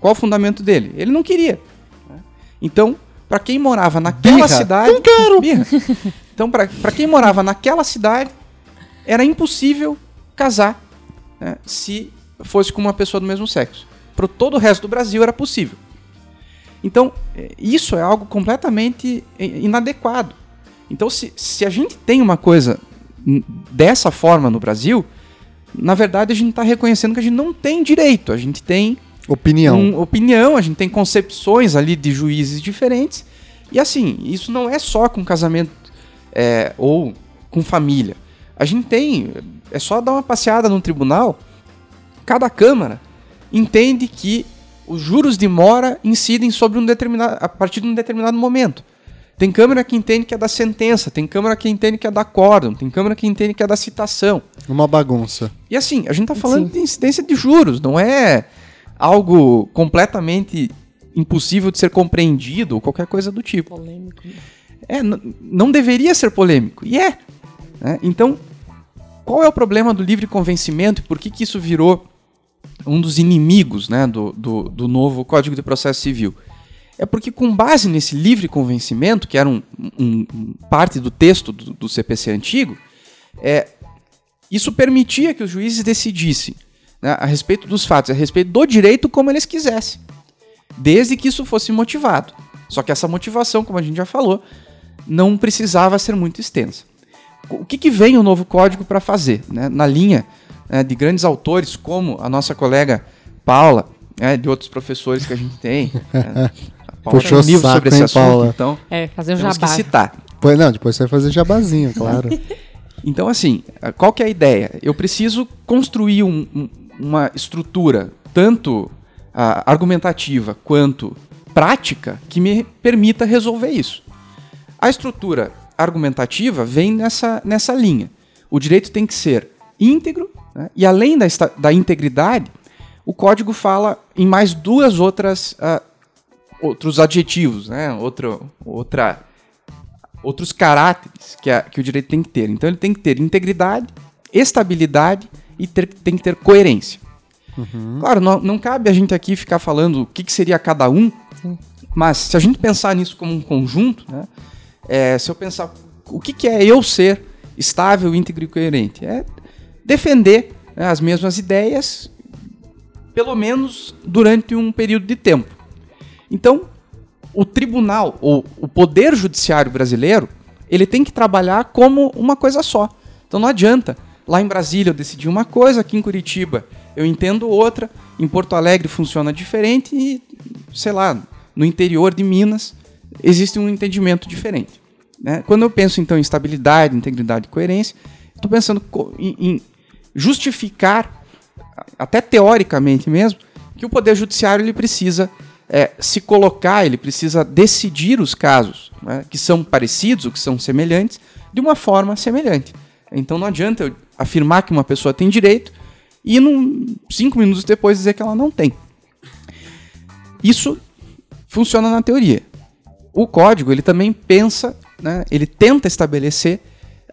Qual o fundamento dele? Ele não queria. Então, para quem morava naquela birra. cidade. Não quero! Birra. Então, para quem morava naquela cidade, era impossível casar né, se fosse com uma pessoa do mesmo sexo. Para todo o resto do Brasil era possível. Então, é, isso é algo completamente inadequado. Então, se, se a gente tem uma coisa dessa forma no Brasil, na verdade a gente está reconhecendo que a gente não tem direito, a gente tem opinião. Um, opinião, a gente tem concepções ali de juízes diferentes. E assim, isso não é só com casamento é, ou com família. A gente tem, é só dar uma passeada no tribunal cada Câmara entende que os juros de mora incidem sobre um determinado, a partir de um determinado momento. Tem Câmara que entende que é da sentença, tem Câmara que entende que é da acórdão, tem Câmara que entende que é da citação. Uma bagunça. E assim, a gente está falando Sim. de incidência de juros, não é algo completamente impossível de ser compreendido ou qualquer coisa do tipo. Polêmico. É, não deveria ser polêmico. E é. Né? Então, qual é o problema do livre convencimento e por que, que isso virou um dos inimigos né, do, do, do, novo Código de Processo Civil. É porque, com base nesse livre convencimento, que era um, um, parte do texto do, do CPC antigo, é, isso permitia que os juízes decidissem né, a respeito dos fatos, a respeito do direito como eles quisessem, desde que isso fosse motivado. Só que essa motivação, como a gente já falou, não precisava ser muito extensa. O que, que vem o novo código para fazer? Né? Na linha né, de grandes autores como a nossa colega Paula, né, de outros professores que a gente tem. Né, Puxou um livro saco, sobre esse hein, assunto, Paula? então é, fazer um temos jabá. que citar. Pois não, depois você vai fazer jabazinho, claro. então, assim, qual que é a ideia? Eu preciso construir um, um, uma estrutura, tanto uh, argumentativa quanto prática, que me permita resolver isso. A estrutura argumentativa vem nessa, nessa linha. o direito tem que ser íntegro, né? e além da, da integridade, o código fala em mais duas outras uh, outros adjetivos, né? Outro, outra, outros caráteres que, a, que o direito tem que ter. Então ele tem que ter integridade, estabilidade e ter, tem que ter coerência. Uhum. Claro, não, não, cabe a gente aqui ficar falando o que, que seria cada um, Sim. mas se a gente pensar nisso como um conjunto, né? É, se eu pensar o que, que é eu ser estável, íntegro e coerente, é defender né, as mesmas ideias, pelo menos durante um período de tempo. Então, o tribunal, ou o poder judiciário brasileiro, ele tem que trabalhar como uma coisa só. Então não adianta. Lá em Brasília eu decidi uma coisa, aqui em Curitiba eu entendo outra, em Porto Alegre funciona diferente e, sei lá, no interior de Minas existe um entendimento diferente. Né? Quando eu penso então em estabilidade, integridade e coerência, estou pensando em, em justificar, até teoricamente mesmo, que o Poder Judiciário ele precisa é, se colocar, ele precisa decidir os casos né, que são parecidos ou que são semelhantes de uma forma semelhante. Então não adianta eu afirmar que uma pessoa tem direito e num, cinco minutos depois dizer que ela não tem. Isso funciona na teoria. O código ele também pensa, né, ele tenta estabelecer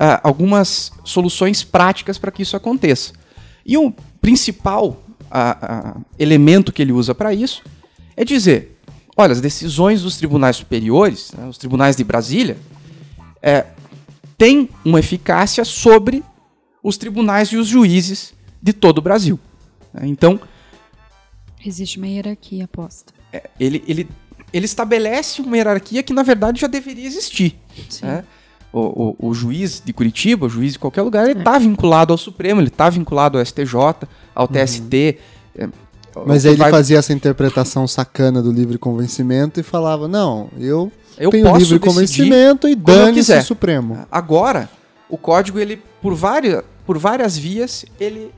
uh, algumas soluções práticas para que isso aconteça. E o principal uh, elemento que ele usa para isso é dizer, olha, as decisões dos tribunais superiores, né, os tribunais de Brasília, é, têm uma eficácia sobre os tribunais e os juízes de todo o Brasil. Né. Então. Existe uma hierarquia aposta. É, ele, ele, ele estabelece uma hierarquia que, na verdade, já deveria existir. Né? O, o, o, juiz de Curitiba, o juiz de qualquer lugar, ele está vinculado ao Supremo, ele está vinculado ao STJ, ao TST. Uhum. É, mas aí ele vai... fazia essa interpretação sacana do livre convencimento e falava: não, eu, eu tenho livre convencimento e dane-se o Supremo. Agora, o código, ele, por várias, por várias vias, ele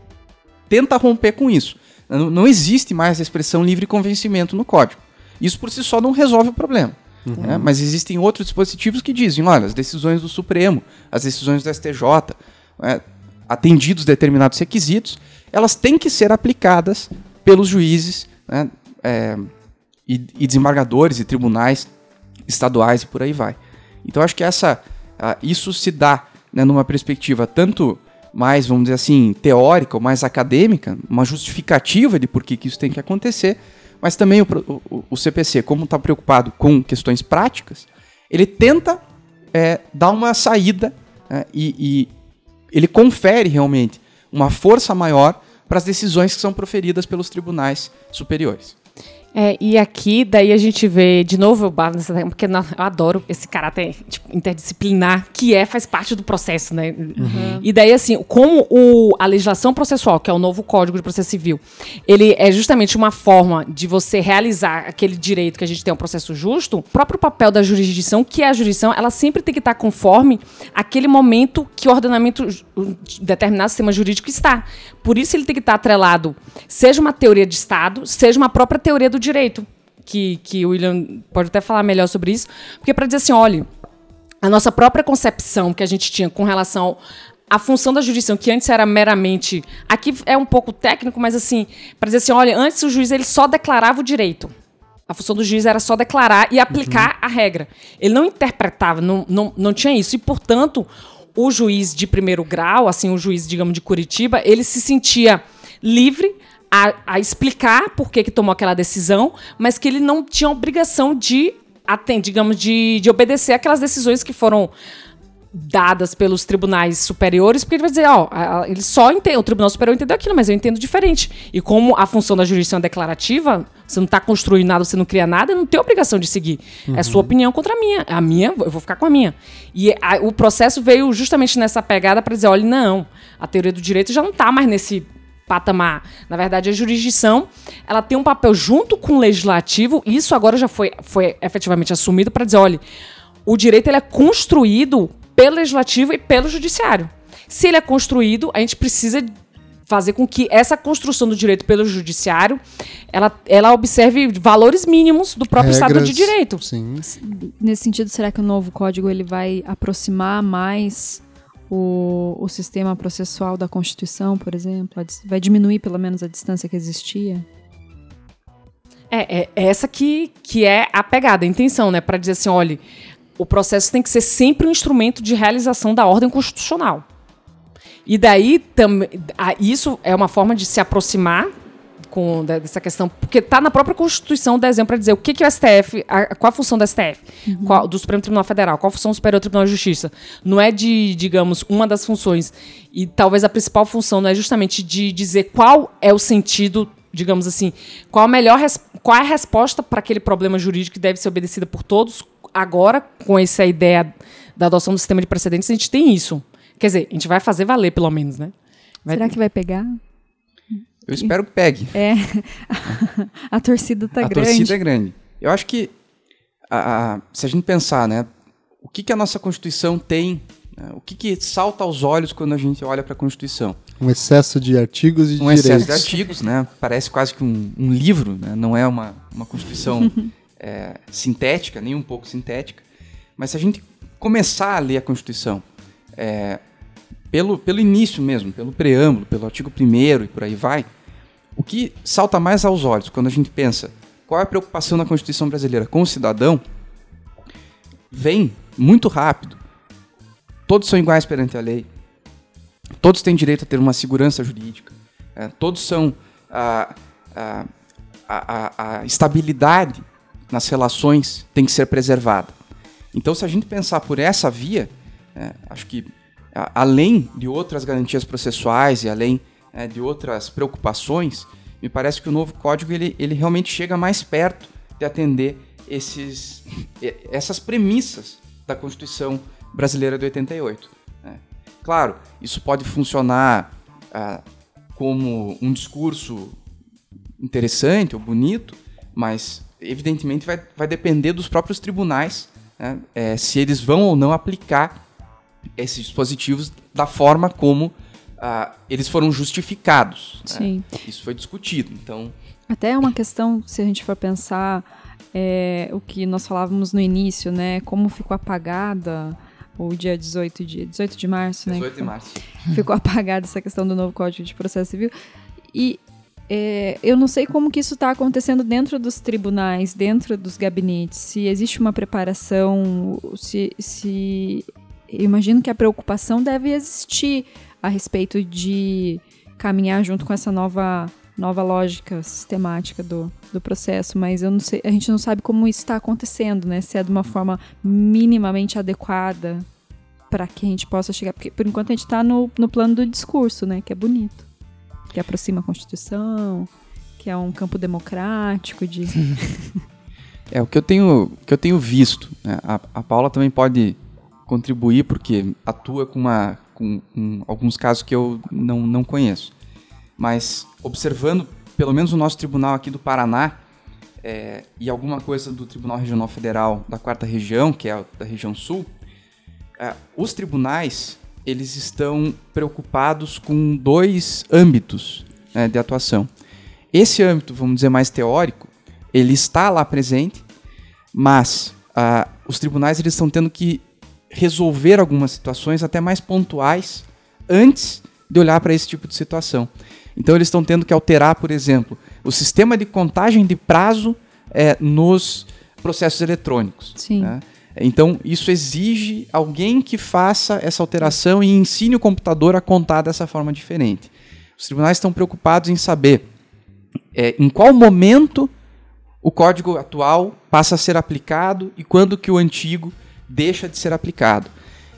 tenta romper com isso. Não, não existe mais a expressão livre convencimento no código. Isso por si só não resolve o problema. Uhum. Né? Mas existem outros dispositivos que dizem: olha, as decisões do Supremo, as decisões do STJ, né, atendidos determinados requisitos, elas têm que ser aplicadas pelos juízes né, é, e, e, desembargadores e tribunais estaduais e por aí vai. Então acho que essa, uh, isso se dá né, numa perspectiva tanto mais, vamos dizer assim, teórica ou mais acadêmica, uma justificativa de por que, que isso tem que acontecer, mas também o, o, o CPC, como está preocupado com questões práticas, ele tenta é, dar uma saída né, e, e ele confere realmente uma força maior para as decisões que são proferidas pelos tribunais superiores. É, e aqui, daí a gente vê, de novo, porque eu adoro esse caráter tipo, interdisciplinar, que é, faz parte do processo, né? Uhum. E daí, assim, como o, a legislação processual, que é o novo Código de Processo Civil, ele é justamente uma forma de você realizar aquele direito que a gente tem um processo justo, o próprio papel da jurisdição, que é a jurisdição, ela sempre tem que estar conforme aquele momento que o ordenamento, determinado sistema jurídico está. Por isso ele tem que estar atrelado, seja uma teoria de Estado, seja uma própria teoria do direito, que, que o William pode até falar melhor sobre isso, porque para dizer assim, olha, a nossa própria concepção que a gente tinha com relação à função da jurisdição, que antes era meramente, aqui é um pouco técnico, mas assim, para dizer assim, olha, antes o juiz ele só declarava o direito. A função do juiz era só declarar e aplicar uhum. a regra. Ele não interpretava, não, não, não tinha isso. E, portanto, o juiz de primeiro grau, assim, o juiz, digamos, de Curitiba, ele se sentia livre a, a explicar por que, que tomou aquela decisão, mas que ele não tinha obrigação de, digamos, de, de obedecer aquelas decisões que foram dadas pelos tribunais superiores, porque ele vai dizer, ó, ele só entende, o Tribunal Superior entendeu aquilo, mas eu entendo diferente. E como a função da jurisdição é declarativa, você não está construindo nada, você não cria nada, não tem obrigação de seguir. Uhum. É sua opinião contra a minha. A minha, eu vou ficar com a minha. E a, o processo veio justamente nessa pegada para dizer, olha, não, a teoria do direito já não está mais nesse patamar. Na verdade, a jurisdição ela tem um papel junto com o legislativo, e isso agora já foi, foi efetivamente assumido para dizer, olha, o direito ele é construído pelo legislativo e pelo judiciário. Se ele é construído, a gente precisa fazer com que essa construção do direito pelo judiciário ela, ela observe valores mínimos do próprio Regras, Estado de Direito. Sim. Nesse sentido, será que o novo código ele vai aproximar mais o, o sistema processual da Constituição, por exemplo? Vai diminuir pelo menos a distância que existia? É, é essa que, que é a pegada, a intenção, né? Para dizer assim, olha, o processo tem que ser sempre um instrumento de realização da ordem constitucional. E daí também isso é uma forma de se aproximar com dessa questão, porque está na própria Constituição o desenho para dizer o que, que o STF, a, qual a função do STF, uhum. qual, do Supremo Tribunal Federal, qual a função do Superior Tribunal de Justiça. Não é de, digamos, uma das funções, e talvez a principal função não é justamente de dizer qual é o sentido, digamos assim, qual a melhor, qual é a resposta para aquele problema jurídico que deve ser obedecida por todos. Agora, com essa ideia da adoção do sistema de precedentes, a gente tem isso. Quer dizer, a gente vai fazer valer, pelo menos, né? Vai... Será que vai pegar? Eu espero que pegue. É. a torcida tá a grande. A torcida é grande. Eu acho que a, a, se a gente pensar, né, o que, que a nossa Constituição tem, né, o que, que salta aos olhos quando a gente olha para a Constituição? Um excesso de artigos e um direitos. excesso de artigos, né? Parece quase que um, um livro, né? não é uma, uma Constituição é, sintética, nem um pouco sintética. Mas se a gente começar a ler a Constituição, é, pelo, pelo início mesmo, pelo preâmbulo, pelo artigo 1 e por aí vai, o que salta mais aos olhos quando a gente pensa qual é a preocupação da Constituição brasileira com o cidadão, vem muito rápido. Todos são iguais perante a lei, todos têm direito a ter uma segurança jurídica, é, todos são. A, a, a, a estabilidade nas relações tem que ser preservada. Então, se a gente pensar por essa via, é, acho que além de outras garantias processuais e além é, de outras preocupações, me parece que o novo código ele, ele realmente chega mais perto de atender esses, essas premissas da Constituição brasileira de 88. Né? Claro, isso pode funcionar ah, como um discurso interessante ou bonito, mas evidentemente vai, vai depender dos próprios tribunais né? é, se eles vão ou não aplicar esses dispositivos da forma como uh, eles foram justificados. Né? Sim. Né? Isso foi discutido. Então. Até é uma questão, se a gente for pensar é, o que nós falávamos no início, né? Como ficou apagada o dia 18 de, 18 de março, 18 né? 18 de março. Ficou apagada essa questão do novo Código de Processo Civil. E é, eu não sei como que isso está acontecendo dentro dos tribunais, dentro dos gabinetes. Se existe uma preparação, se, se eu imagino que a preocupação deve existir a respeito de caminhar junto com essa nova nova lógica sistemática do, do processo, mas eu não sei, a gente não sabe como isso está acontecendo, né? Se é de uma forma minimamente adequada para que a gente possa chegar, porque por enquanto a gente está no, no plano do discurso, né? Que é bonito, que aproxima a Constituição, que é um campo democrático de é o que eu tenho que eu tenho visto. Né? A, a Paula também pode contribuir, porque atua com, uma, com, com alguns casos que eu não, não conheço. Mas observando, pelo menos o nosso tribunal aqui do Paraná, é, e alguma coisa do Tribunal Regional Federal da quarta região, que é da região sul, é, os tribunais eles estão preocupados com dois âmbitos né, de atuação. Esse âmbito, vamos dizer mais teórico, ele está lá presente, mas ah, os tribunais eles estão tendo que resolver algumas situações até mais pontuais antes de olhar para esse tipo de situação. Então eles estão tendo que alterar, por exemplo, o sistema de contagem de prazo é, nos processos eletrônicos. Sim. Né? Então isso exige alguém que faça essa alteração e ensine o computador a contar dessa forma diferente. Os tribunais estão preocupados em saber é, em qual momento o código atual passa a ser aplicado e quando que o antigo deixa de ser aplicado.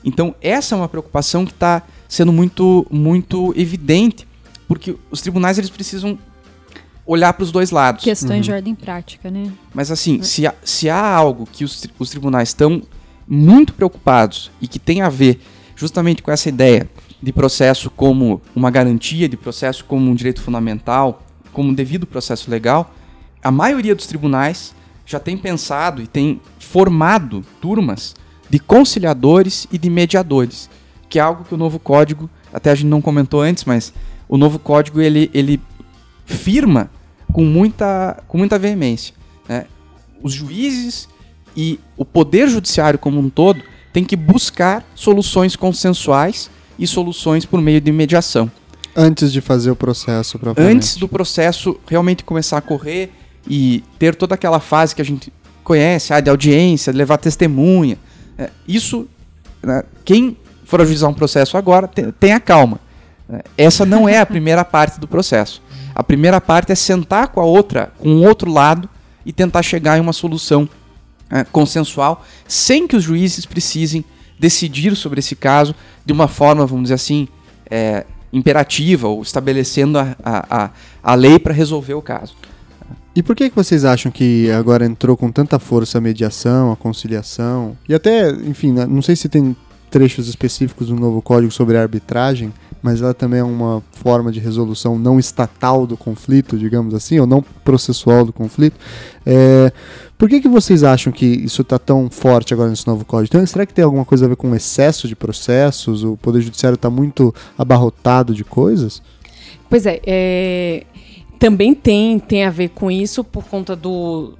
Então, essa é uma preocupação que está sendo muito, muito evidente, porque os tribunais eles precisam olhar para os dois lados. Questões uhum. de ordem prática, né? Mas assim, se há, se há algo que os, os tribunais estão muito preocupados e que tem a ver justamente com essa ideia de processo como uma garantia, de processo como um direito fundamental, como um devido processo legal, a maioria dos tribunais já tem pensado e tem formado turmas de conciliadores e de mediadores, que é algo que o novo código, até a gente não comentou antes, mas o novo código ele, ele firma com muita, com muita veemência. Né? Os juízes e o poder judiciário como um todo tem que buscar soluções consensuais e soluções por meio de mediação. Antes de fazer o processo propriamente. Antes do processo realmente começar a correr e ter toda aquela fase que a gente conhece, ah, de audiência, de levar testemunha. É, isso, né, quem for ajuizar um processo agora, tenha calma. É, essa não é a primeira parte do processo. A primeira parte é sentar com a outra, com o outro lado, e tentar chegar em uma solução é, consensual, sem que os juízes precisem decidir sobre esse caso de uma forma, vamos dizer assim, é, imperativa ou estabelecendo a, a, a, a lei para resolver o caso. E por que, que vocês acham que agora entrou com tanta força a mediação, a conciliação? E até, enfim, né, não sei se tem trechos específicos do novo código sobre arbitragem, mas ela também é uma forma de resolução não estatal do conflito, digamos assim, ou não processual do conflito. É, por que, que vocês acham que isso está tão forte agora nesse novo código? Então, será que tem alguma coisa a ver com excesso de processos? O Poder Judiciário está muito abarrotado de coisas? Pois é, é, também tem, tem a ver com isso por conta do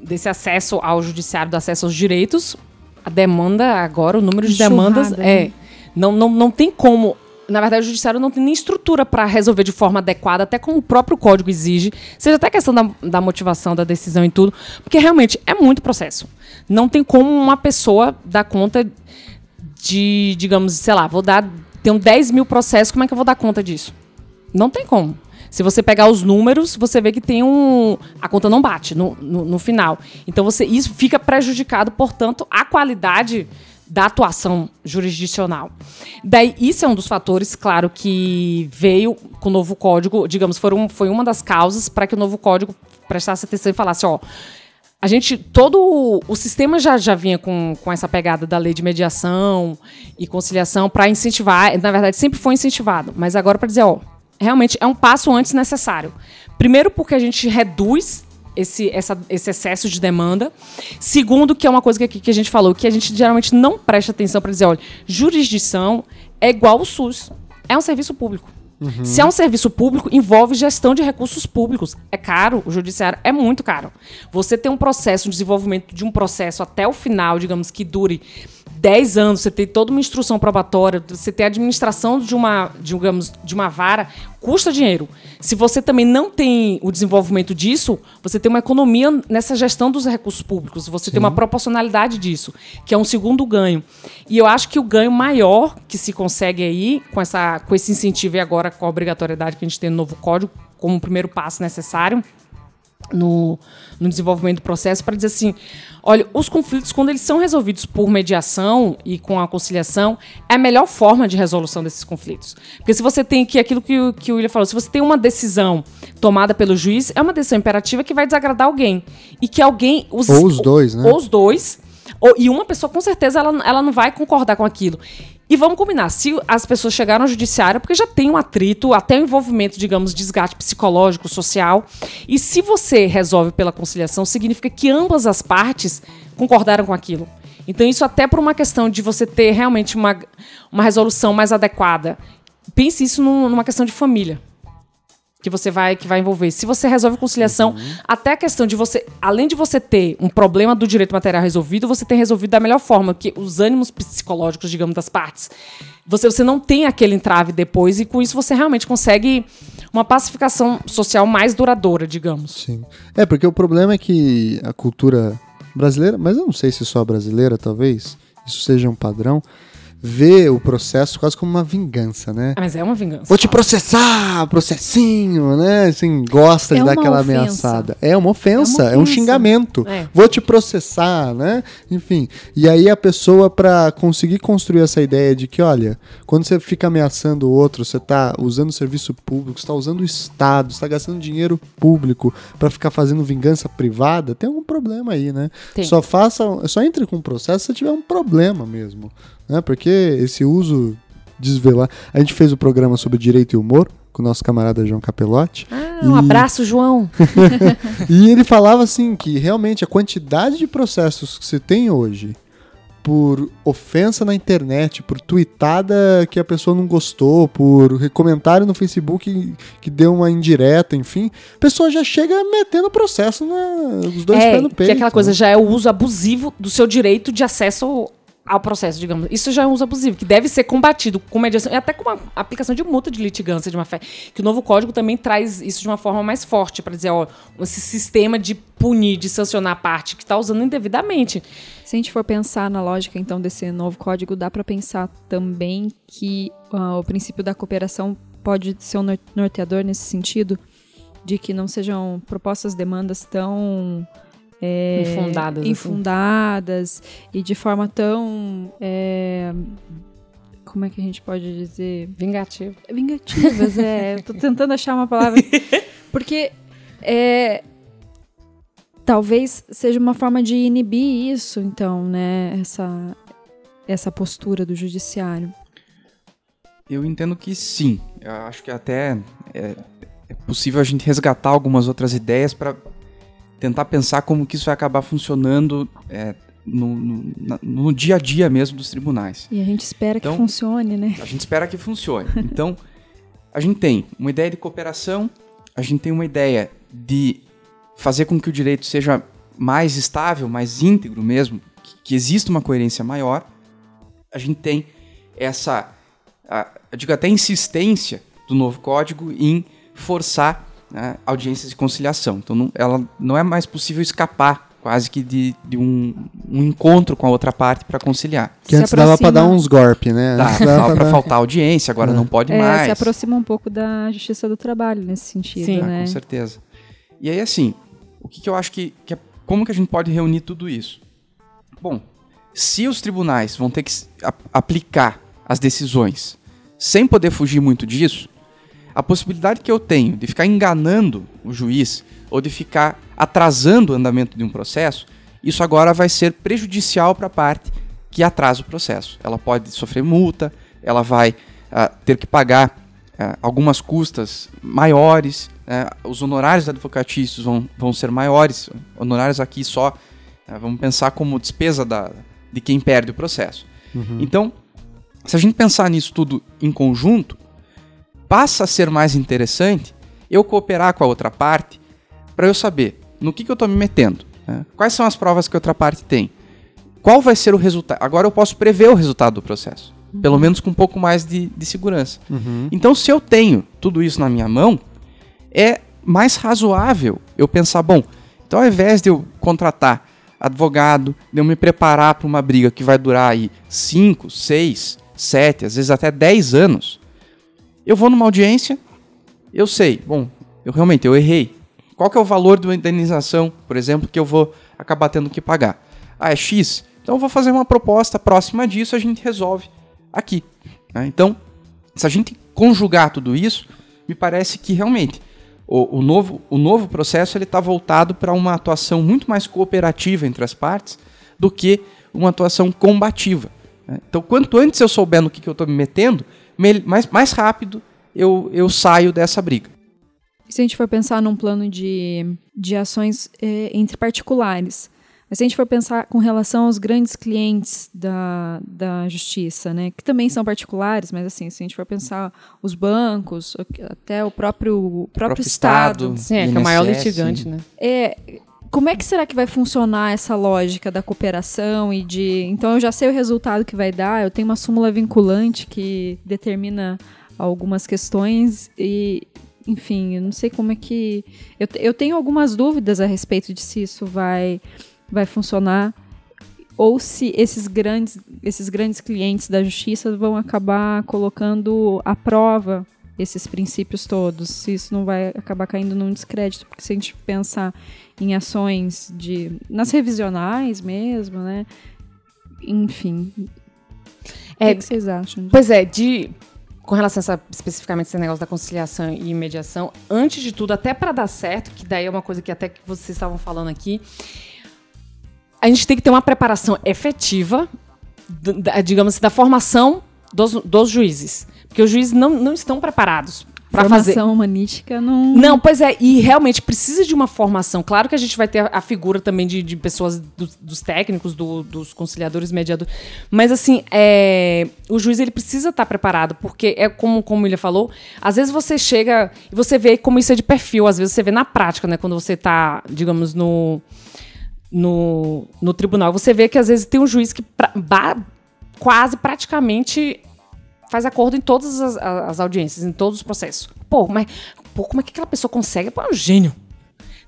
desse acesso ao judiciário, do acesso aos direitos. A demanda agora, o número de Enxurrada, demandas é né? não, não, não tem como na verdade, o judiciário não tem nem estrutura para resolver de forma adequada, até como o próprio código exige, seja até questão da, da motivação da decisão e tudo, porque realmente é muito processo. Não tem como uma pessoa dar conta de, digamos, sei lá, vou dar. Tenho 10 mil processos, como é que eu vou dar conta disso? Não tem como. Se você pegar os números, você vê que tem um. A conta não bate no, no, no final. Então você isso fica prejudicado, portanto, a qualidade da atuação jurisdicional. Daí, isso é um dos fatores, claro, que veio com o novo código, digamos, foram, foi uma das causas para que o novo código prestasse atenção e falasse, ó, a gente, todo o sistema já, já vinha com, com essa pegada da lei de mediação e conciliação para incentivar, na verdade sempre foi incentivado, mas agora para dizer, ó, realmente é um passo antes necessário. Primeiro porque a gente reduz esse, essa, esse excesso de demanda. Segundo, que é uma coisa que, que a gente falou, que a gente geralmente não presta atenção para dizer, olha, jurisdição é igual ao SUS. É um serviço público. Uhum. Se é um serviço público, envolve gestão de recursos públicos. É caro, o judiciário é muito caro. Você tem um processo, um desenvolvimento de um processo até o final, digamos que dure 10 anos, você tem toda uma instrução probatória, você tem a administração de uma, digamos, de uma vara, custa dinheiro. Se você também não tem o desenvolvimento disso, você tem uma economia nessa gestão dos recursos públicos, você Sim. tem uma proporcionalidade disso, que é um segundo ganho. E eu acho que o ganho maior que se consegue aí, com, essa, com esse incentivo e agora com a obrigatoriedade que a gente tem no novo código, como o primeiro passo necessário, no, no desenvolvimento do processo para dizer assim, olha, os conflitos quando eles são resolvidos por mediação e com a conciliação é a melhor forma de resolução desses conflitos, porque se você tem que aquilo que o, que o William falou, se você tem uma decisão tomada pelo juiz é uma decisão imperativa que vai desagradar alguém. E que alguém os, ou os dois, né? Ou os dois ou, e uma pessoa com certeza ela, ela não vai concordar com aquilo e vamos combinar, se as pessoas chegaram ao judiciário, porque já tem um atrito, até um envolvimento, digamos, desgaste psicológico, social. E se você resolve pela conciliação, significa que ambas as partes concordaram com aquilo. Então, isso até por uma questão de você ter realmente uma, uma resolução mais adequada. Pense isso num, numa questão de família que você vai que vai envolver. Se você resolve conciliação, uhum. até a questão de você, além de você ter um problema do direito material resolvido, você tem resolvido da melhor forma, que os ânimos psicológicos, digamos, das partes. Você, você não tem aquele entrave depois e com isso você realmente consegue uma pacificação social mais duradoura, digamos. Sim. É, porque o problema é que a cultura brasileira, mas eu não sei se só brasileira, talvez, isso seja um padrão, vê o processo quase como uma vingança, né? Ah, mas é uma vingança. Vou te processar, processinho, né? Assim, gosta é de dar aquela ofensa. ameaçada. É uma ofensa, é, é um xingamento. É. Vou te processar, né? Enfim. E aí a pessoa, para conseguir construir essa ideia de que, olha, quando você fica ameaçando o outro, você tá usando serviço público, você tá usando o Estado, você tá gastando dinheiro público para ficar fazendo vingança privada, tem algum problema aí, né? Tem. Só faça, só entre com o processo se tiver um problema mesmo né? Porque esse uso desvelar. A gente fez o programa sobre direito e humor com o nosso camarada João Capelotti. Ah, um abraço, João. e ele falava assim que realmente a quantidade de processos que você tem hoje por ofensa na internet, por tweetada que a pessoa não gostou, por comentário no Facebook que deu uma indireta, enfim, a pessoa já chega metendo processo na, os dois é, pés no peito. Que aquela coisa, né? já é o uso abusivo do seu direito de acesso ao processo, digamos. Isso já é um uso abusivo, que deve ser combatido com mediação, e até com a aplicação de multa de litigância de má fé. Que o novo código também traz isso de uma forma mais forte, para dizer, ó, esse sistema de punir, de sancionar a parte que está usando indevidamente. Se a gente for pensar na lógica, então, desse novo código, dá para pensar também que uh, o princípio da cooperação pode ser um norteador nesse sentido, de que não sejam propostas demandas tão é, infundadas, assim. infundadas. Assim. e de forma tão é, como é que a gente pode dizer? Vingativa. Vingativas é. Eu tô tentando achar uma palavra. Porque é talvez seja uma forma de inibir isso então né? Essa essa postura do judiciário. Eu entendo que sim. Eu acho que até é, é possível a gente resgatar algumas outras ideias para tentar pensar como que isso vai acabar funcionando é, no, no, no, dia a dia mesmo dos tribunais. E a gente espera então, que funcione, né? A gente espera que funcione. Então, a gente tem uma ideia de cooperação, a gente tem uma ideia de fazer com que o direito seja mais estável, mais íntegro mesmo, que, que exista uma coerência maior. A gente tem essa, a, eu digo até insistência do novo código em forçar né, audiências de conciliação. Então, não, ela não é mais possível escapar quase que de, de um, um, encontro com a outra parte para conciliar. Que antes dava para dar uns golpes, né? Dá, dava para faltar audiência, agora é. não pode é, mais. Se aproxima um pouco da justiça do trabalho nesse sentido, Sim, né? com certeza. E aí, assim, o que, que eu acho que, que é, como que a gente pode reunir tudo isso? Bom, se os tribunais vão ter que aplicar as decisões sem poder fugir muito disso, a possibilidade que eu tenho de ficar enganando o juiz ou de ficar atrasando o andamento de um processo, isso agora vai ser prejudicial para a parte que atrasa o processo. Ela pode sofrer multa, ela vai uh, ter que pagar uh, algumas custas maiores, uh, os honorários advocatícios vão, vão ser maiores, honorários aqui só, vamos pensar como despesa da, de quem perde o processo. Uhum. Então, se a gente pensar nisso tudo em conjunto, passa a ser mais interessante eu cooperar com a outra parte para eu saber no que, que eu estou me metendo. Né? Quais são as provas que a outra parte tem? Qual vai ser o resultado? Agora eu posso prever o resultado do processo. Uhum. Pelo menos com um pouco mais de, de segurança. Uhum. Então, se eu tenho tudo isso na minha mão, é mais razoável eu pensar, bom, então ao invés de eu contratar advogado, de eu me preparar para uma briga que vai durar aí 5, 6, 7, às vezes até 10 anos, eu vou numa audiência, eu sei, bom, eu realmente eu errei. Qual que é o valor de uma indenização, por exemplo, que eu vou acabar tendo que pagar? Ah, é X. Então eu vou fazer uma proposta próxima disso, a gente resolve aqui. Né? Então, se a gente conjugar tudo isso, me parece que realmente o, o novo, o novo processo ele está voltado para uma atuação muito mais cooperativa entre as partes do que uma atuação combativa. Né? Então, quanto antes eu souber no que, que eu estou me metendo, mais, mais rápido eu, eu saio dessa briga. Se a gente for pensar num plano de, de ações é, entre particulares, mas se a gente for pensar com relação aos grandes clientes da, da justiça, né, que também são particulares, mas assim, se a gente for pensar os bancos, até o próprio, o próprio, próprio Estado. Estado sim, é, que é o maior litigante, né? É, como é que será que vai funcionar essa lógica da cooperação e de. Então eu já sei o resultado que vai dar, eu tenho uma súmula vinculante que determina algumas questões e. Enfim, eu não sei como é que. Eu, eu tenho algumas dúvidas a respeito de se isso vai, vai funcionar ou se esses grandes, esses grandes clientes da justiça vão acabar colocando à prova esses princípios todos, se isso não vai acabar caindo num descrédito, porque se a gente pensar em ações de nas revisionais mesmo, né? Enfim. É, o que, vocês acham? Pois é, de com relação a essa, especificamente esse negócio da conciliação e mediação, antes de tudo, até para dar certo, que daí é uma coisa que até que vocês estavam falando aqui, a gente tem que ter uma preparação efetiva, digamos assim, da formação dos, dos juízes. Porque os juízes não, não estão preparados para fazer. Formação humanística não. Não, pois é, e realmente precisa de uma formação. Claro que a gente vai ter a, figura também de, de pessoas, do, dos técnicos, do, dos conciliadores, mediadores. Mas, assim, é, o juiz ele precisa estar preparado, porque é como, como ele falou, às vezes você chega e você vê como isso é de perfil, às vezes você vê na prática, né? Quando você está, digamos, no. No, no tribunal, você vê que às vezes tem um juiz que, pra, quase praticamente faz acordo em todas as, as audiências, em todos os processos. Pô, mas pô, como é que aquela pessoa consegue? Pô, é um gênio.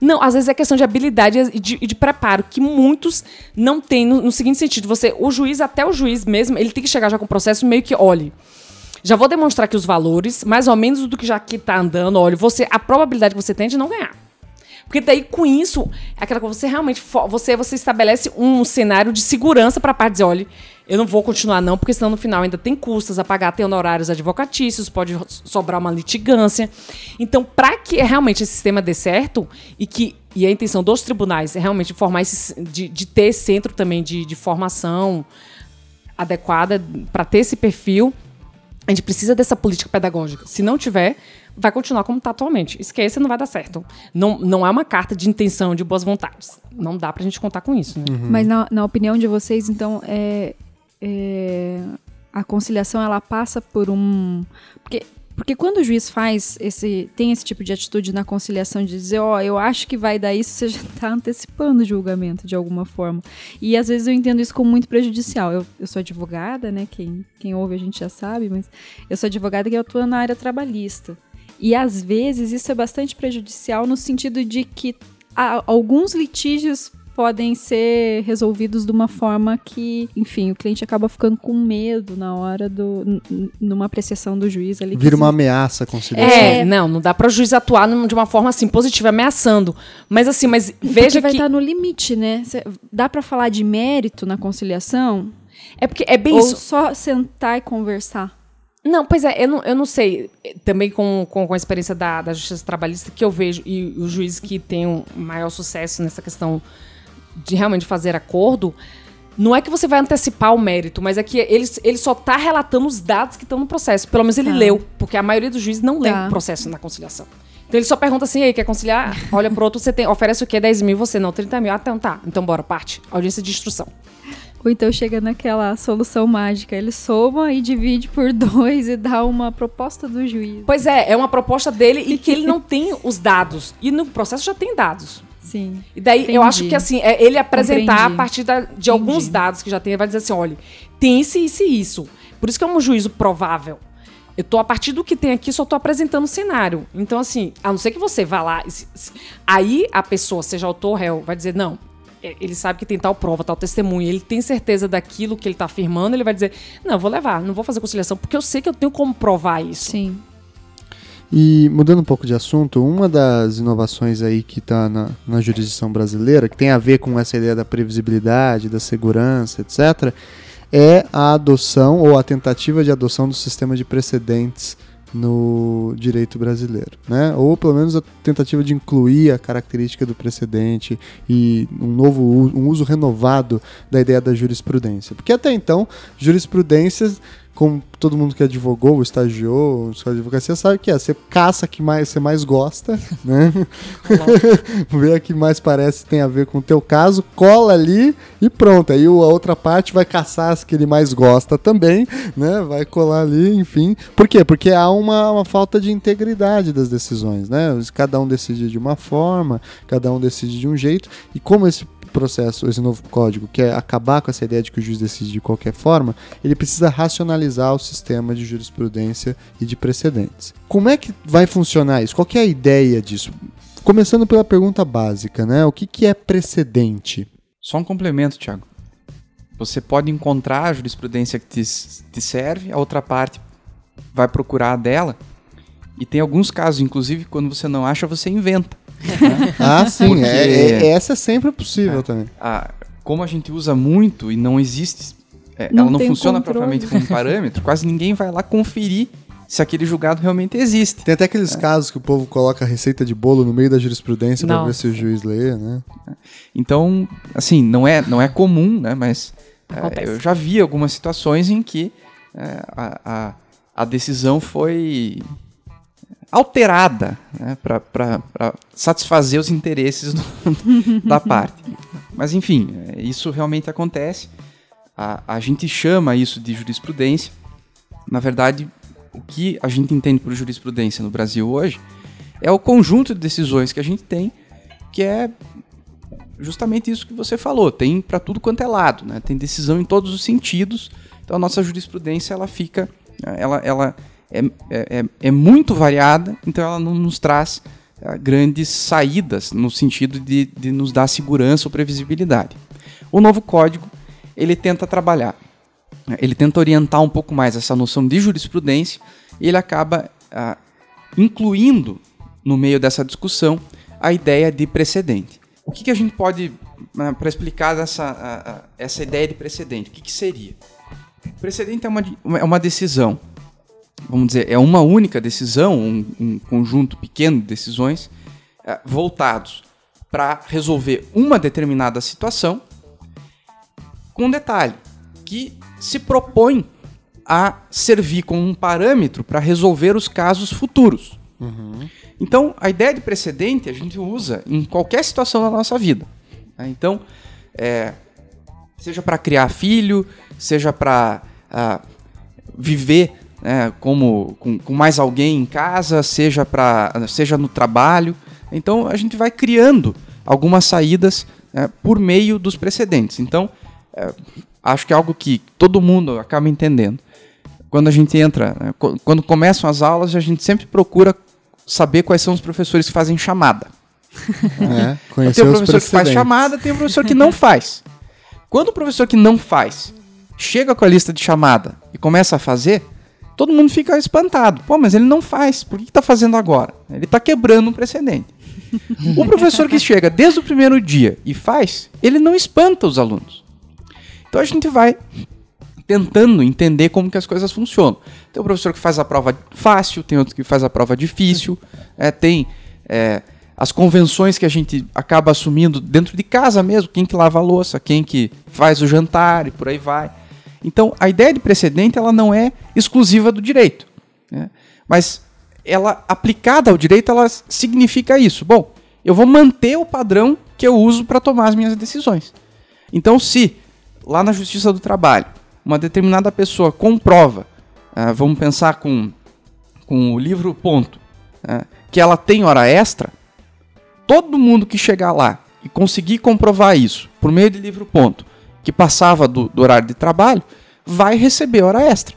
Não, às vezes é questão de habilidade e de, de preparo, que muitos não têm no, no, seguinte sentido. Você, o juiz, até o juiz mesmo, ele tem que chegar já com o processo meio que, olhe, já vou demonstrar aqui os valores, mais ou menos do que já aqui está andando, olha, você, a probabilidade que você tem de não ganhar. Porque daí, com isso, é aquela coisa, você realmente você, você estabelece um cenário de segurança para a parte dizer, olha, eu não vou continuar não, porque senão no final ainda tem custas a pagar, tem honorários advocatícios, pode sobrar uma litigância. Então, para que realmente esse sistema dê certo e que e a intenção dos tribunais é realmente formar esse, de, de ter centro também de, de formação adequada para ter esse perfil, a gente precisa dessa política pedagógica. Se não tiver, vai continuar como está atualmente. Esqueça, não vai dar certo. Não, não é uma carta de intenção, de boas vontades. Não dá para a gente contar com isso. Né? Uhum. Mas na, na opinião de vocês, então, é, é, a conciliação ela passa por um. Porque porque quando o juiz faz esse, tem esse tipo de atitude na conciliação de dizer, ó, oh, eu acho que vai dar isso, você já está antecipando o julgamento de alguma forma. E às vezes eu entendo isso como muito prejudicial. Eu, eu sou advogada, né? Quem, quem ouve a gente já sabe, mas eu sou advogada que atua na área trabalhista. E às vezes isso é bastante prejudicial no sentido de que alguns litígios podem ser resolvidos de uma forma que, enfim, o cliente acaba ficando com medo na hora do. numa apreciação do juiz ali. Vira uma ameaça conciliação. É, não, não dá para o juiz atuar de uma forma assim positiva, ameaçando. Mas assim, mas veja Porque vai que. estar no limite, né? Dá para falar de mérito na conciliação? É porque é bem Ou isso. só sentar e conversar? Não, pois é, eu não, eu não sei. Também com, com, com a experiência da, da justiça trabalhista que eu vejo, e os juízes que têm um maior sucesso nessa questão de realmente fazer acordo, não é que você vai antecipar o mérito, mas é que ele, ele só está relatando os dados que estão no processo. Pelo menos ele tá. leu, porque a maioria dos juízes não lê tá. o processo na conciliação. Então ele só pergunta assim, aí, quer conciliar? Olha pro outro, você tem, oferece o quê? 10 mil, você não, 30 mil. Ah, então tá. Então bora, parte. Audiência de instrução. Ou então chega naquela solução mágica, ele soma e divide por dois e dá uma proposta do juiz. Pois é, é uma proposta dele e que ele não tem os dados. E no processo já tem dados. Sim. E daí entendi. eu acho que assim, é ele apresentar Compreendi. a partir da, de entendi. alguns dados que já tem, ele vai dizer assim: olha, tem isso, isso e isso. Por isso que é um juízo provável. Eu tô, a partir do que tem aqui, só tô apresentando o cenário. Então, assim, a não ser que você vá lá. Aí a pessoa, seja autor ou réu, vai dizer, não, ele sabe que tem tal prova, tal testemunha, ele tem certeza daquilo que ele está afirmando, ele vai dizer: Não, vou levar, não vou fazer conciliação, porque eu sei que eu tenho como provar isso. Sim. E mudando um pouco de assunto, uma das inovações aí que está na, na jurisdição brasileira, que tem a ver com essa ideia da previsibilidade, da segurança, etc., é a adoção ou a tentativa de adoção do sistema de precedentes no direito brasileiro, né? Ou pelo menos a tentativa de incluir a característica do precedente e um novo uso, um uso renovado da ideia da jurisprudência, porque até então jurisprudência como todo mundo que advogou, estagiou, de advocacia sabe que é, você caça que mais você mais gosta, né? Vê a que mais parece tem a ver com o teu caso, cola ali e pronto. Aí a outra parte vai caçar as que ele mais gosta também, né? Vai colar ali, enfim. Por quê? Porque há uma, uma falta de integridade das decisões, né? Cada um decide de uma forma, cada um decide de um jeito, e como esse processo, esse novo código, que é acabar com essa ideia de que o juiz decide de qualquer forma, ele precisa racionalizar o sistema de jurisprudência e de precedentes. Como é que vai funcionar isso? Qual é a ideia disso? Começando pela pergunta básica, né? O que, que é precedente? Só um complemento, Tiago. Você pode encontrar a jurisprudência que te, te serve, a outra parte vai procurar a dela. E tem alguns casos, inclusive, quando você não acha, você inventa. ah, sim. Porque, é, é, essa é sempre possível é, também. A, como a gente usa muito e não existe, é, não ela não funciona controle. propriamente como parâmetro, quase ninguém vai lá conferir se aquele julgado realmente existe. Tem até aqueles é. casos que o povo coloca a receita de bolo no meio da jurisprudência para ver se o juiz lê, né? Então, assim, não é, não é comum, né? Mas é, eu já vi algumas situações em que é, a, a, a decisão foi alterada né, para satisfazer os interesses do, da parte. Mas, enfim, é, isso realmente acontece. A, a gente chama isso de jurisprudência. Na verdade, o que a gente entende por jurisprudência no Brasil hoje é o conjunto de decisões que a gente tem, que é justamente isso que você falou, tem para tudo quanto é lado, né? Tem decisão em todos os sentidos. Então a nossa jurisprudência ela fica, ela, ela é, é, é muito variada, então ela não nos traz é, grandes saídas no sentido de, de nos dar segurança ou previsibilidade. O novo código ele tenta trabalhar, né? ele tenta orientar um pouco mais essa noção de jurisprudência e ele acaba ah, incluindo no meio dessa discussão a ideia de precedente. O que, que a gente pode, né, para explicar essa, essa ideia de precedente, o que, que seria? Precedente é uma, é uma decisão, vamos dizer, é uma única decisão, um, um conjunto pequeno de decisões é, voltados para resolver uma determinada situação, com um detalhe, que se propõe a servir como um parâmetro para resolver os casos futuros. Uhum. Então, a ideia de precedente a gente usa em qualquer situação da nossa vida. Né? Então, é, seja para criar filho, seja para uh, ah, viver né, como com, com, mais alguém em casa, seja para seja no trabalho. Então, a gente vai criando algumas saídas né, por meio dos precedentes. Então, é, acho que é algo que todo mundo acaba entendendo. Quando a gente entra, né, quando começam as aulas, a gente sempre procura saber quais são os professores que fazem chamada. É, tem o professor que faz chamada, tem o professor que não faz. Quando o professor que não faz chega com a lista de chamada e começa a fazer, todo mundo fica espantado. Pô, mas ele não faz. Por que está fazendo agora? Ele está quebrando um precedente. o professor que chega desde o primeiro dia e faz, ele não espanta os alunos. Então a gente vai tentando entender como que as coisas funcionam. Tem o professor que faz a prova fácil, tem outro que faz a prova difícil, é, tem é, as convenções que a gente acaba assumindo dentro de casa mesmo, quem que lava a louça, quem que faz o jantar e por aí vai. Então, a ideia de precedente ela não é exclusiva do direito, né? mas ela aplicada ao direito ela significa isso. Bom, eu vou manter o padrão que eu uso para tomar as minhas decisões. Então, se lá na Justiça do Trabalho uma determinada pessoa comprova, uh, vamos pensar com, com o livro Ponto, uh, que ela tem hora extra, todo mundo que chegar lá e conseguir comprovar isso por meio de livro Ponto, que passava do, do horário de trabalho, vai receber hora extra.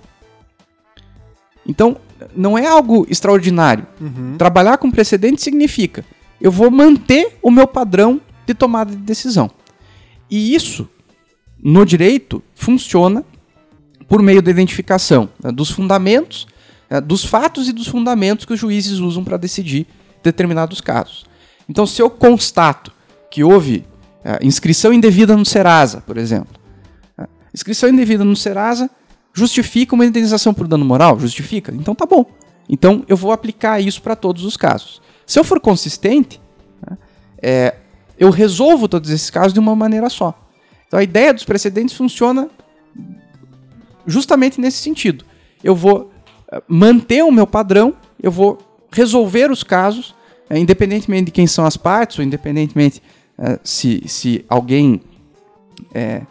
Então, não é algo extraordinário. Uhum. Trabalhar com precedente significa eu vou manter o meu padrão de tomada de decisão. E isso, no direito, funciona por meio da identificação né, dos fundamentos, né, dos fatos e dos fundamentos que os juízes usam para decidir determinados casos. Então, se eu constato que houve inscrição indevida no Serasa, por exemplo, é, inscrição indevida no Serasa justifica uma indenização por dano moral? Justifica? Então tá bom. Então eu vou aplicar isso para todos os casos. Se eu for consistente, né, é, eu resolvo todos esses casos de uma maneira só. Então a ideia dos precedentes funciona justamente nesse sentido. Eu vou eh, manter o meu padrão, eu vou resolver os casos, é, independentemente de quem são as partes, ou independentemente é, se, se alguém é,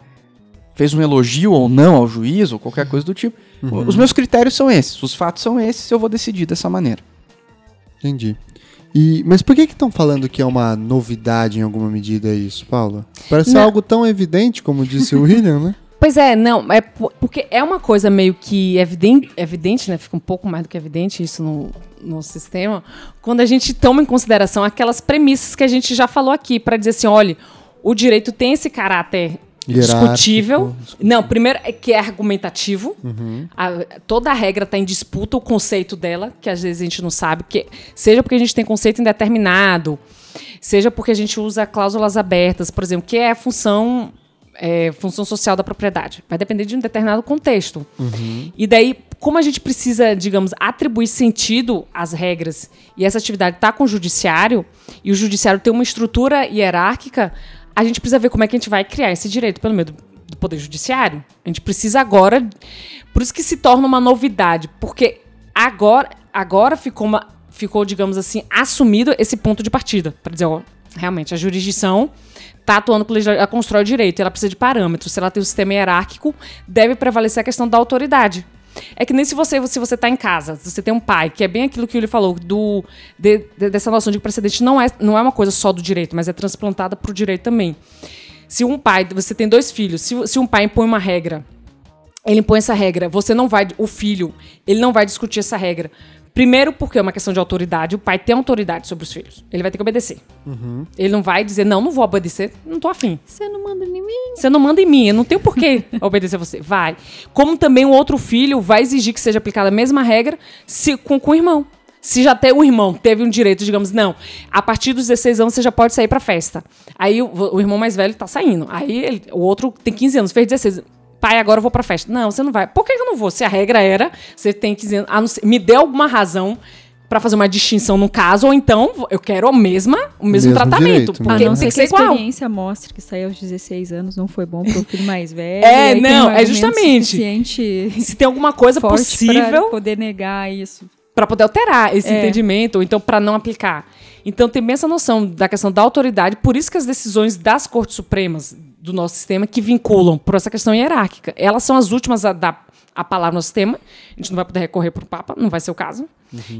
fez um elogio ou não ao juiz, ou qualquer coisa do tipo. Uhum. Os meus critérios são esses, os fatos são esses, eu vou decidir dessa maneira. Entendi. E, mas por que estão falando que é uma novidade em alguma medida isso, Paula? Parece não. algo tão evidente, como disse o William, né? Pois é, não, é porque é uma coisa meio que evidente, evidente, né? Fica um pouco mais do que evidente isso no, no sistema, quando a gente toma em consideração aquelas premissas que a gente já falou aqui, para dizer assim, olha, o direito tem esse caráter discutível. Não, primeiro é que é argumentativo. Uhum. A, toda a regra está em disputa, o conceito dela, que às vezes a gente não sabe, que, seja porque a gente tem conceito indeterminado, seja porque a gente usa cláusulas abertas, por exemplo, que é a função é, função social da propriedade. Vai depender de um determinado contexto. Uhum. E daí, como a gente precisa, digamos, atribuir sentido às regras e essa atividade está com o judiciário, e o judiciário tem uma estrutura hierárquica, a gente precisa ver como é que a gente vai criar esse direito pelo meio do, do Poder Judiciário. A gente precisa agora. Por isso que se torna uma novidade, porque agora, agora ficou, uma, ficou, digamos assim, assumido esse ponto de partida. Para dizer, ó, realmente, a jurisdição está atuando com ela constrói o direito, ela precisa de parâmetros. Se ela tem um sistema hierárquico, deve prevalecer a questão da autoridade. É que nem se você, se você tá em casa, se você tem um pai, que é bem aquilo que ele falou, do, de, de, dessa noção de precedente não é, não é uma coisa só do direito, mas é transplantada pro direito também. Se um pai, você tem dois filhos, se, se um pai impõe uma regra, ele impõe essa regra, você não vai, o filho, ele não vai discutir essa regra. Primeiro, porque é uma questão de autoridade. O pai tem autoridade sobre os filhos. Ele vai ter que obedecer. Uhum. Ele não vai dizer, não, não vou obedecer, não tô afim. Você não manda em mim. Você não manda em mim, eu não tenho por que obedecer você. Vai. Como também o outro filho vai exigir que seja aplicada a mesma regra se, com, com o irmão. Se já tem o irmão teve um direito, digamos, não, a partir dos 16 anos você já pode sair pra festa. Aí o, o irmão mais velho tá saindo. Aí ele- o outro tem 15 anos, fez 16. Pai, agora eu vou pra festa. Não, você não vai. Por que que eu não vou? Se a regra era, você tem 15 anos. a não ser- me dê alguma razão pra fazer uma distinção no caso, ou então eu quero a mesma, o mesmo, Mesmo tratamento. direito, porque né? A não que ser que ser a igual. experiência mostre que sair aos 16 anos não foi bom pro filho mais velho. É, não, um é justamente. Se tem alguma coisa possível pra poder negar isso. para poder alterar esse É. entendimento, ou então para não aplicar. Então tem bem essa noção da questão da autoridade, por isso que as decisões das cortes supremas do nosso sistema que vinculam por essa questão hierárquica, elas são as últimas a dar a palavra no sistema. A gente não vai poder recorrer para o Papa, não vai ser o caso.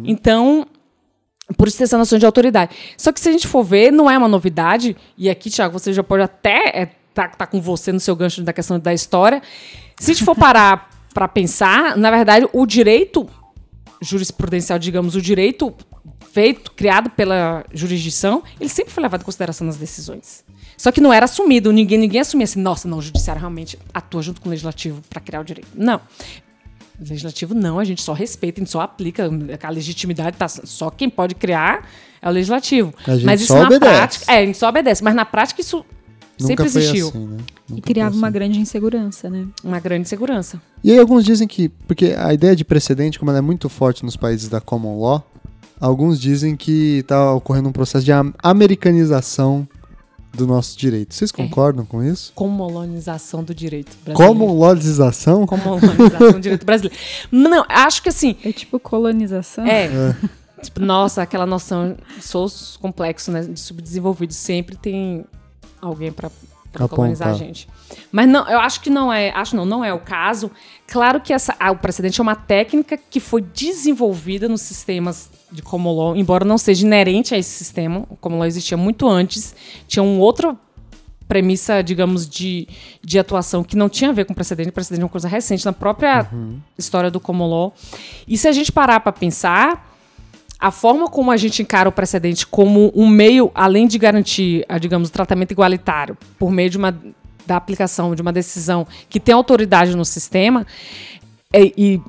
Então, por isso tem essa noção de autoridade. Só que se a gente for ver, não é uma novidade, e aqui, Tiago, você já pode até é, tá, tá com você no seu gancho da questão da história. Se a gente for parar para pensar, na verdade, o direito jurisprudencial, digamos, o direito feito, criado pela jurisdição, ele sempre foi levado em consideração nas decisões. Só que não era assumido, ninguém, ninguém assumia assim, nossa, não, o judiciário realmente atua junto com o legislativo para criar o direito. Não. O legislativo não, a gente só respeita, a gente só aplica, a legitimidade tá só quem pode criar é o legislativo. A gente mas isso só na obedece. prática, é, a gente só obedece, mas na prática isso sempre Nunca foi existiu. assim, né? E criava foi uma assim. grande insegurança, né? Uma grande segurança. E aí alguns dizem que, porque a ideia de precedente, como ela é muito forte nos países da common law, alguns dizem que está ocorrendo um processo de am- americanização do nosso direito. Vocês concordam com isso? Comolonização do direito brasileiro. Common lawização? Comolonização do direito brasileiro. Não, acho que assim, É tipo colonização. É. Tipo, nossa, aquela noção, sou complexo, né? De subdesenvolvido. Sempre tem alguém Apontar. colonizar a gente. Mas não, eu acho que não é. Acho não, não é o caso. Claro que essa, ah, o precedente é uma técnica que foi desenvolvida nos sistemas de common law, embora não seja inerente a esse sistema. O common law existia muito antes. Tinha um outro premissa, digamos, de, de atuação que não tinha a ver com precedente. Precedente é uma coisa recente na própria história do common law. E se a gente parar para pensar, a forma como a gente encara o precedente como um meio, além de garantir, a, digamos, o tratamento igualitário por meio de uma, da aplicação de uma decisão que tem autoridade no sistema, é, e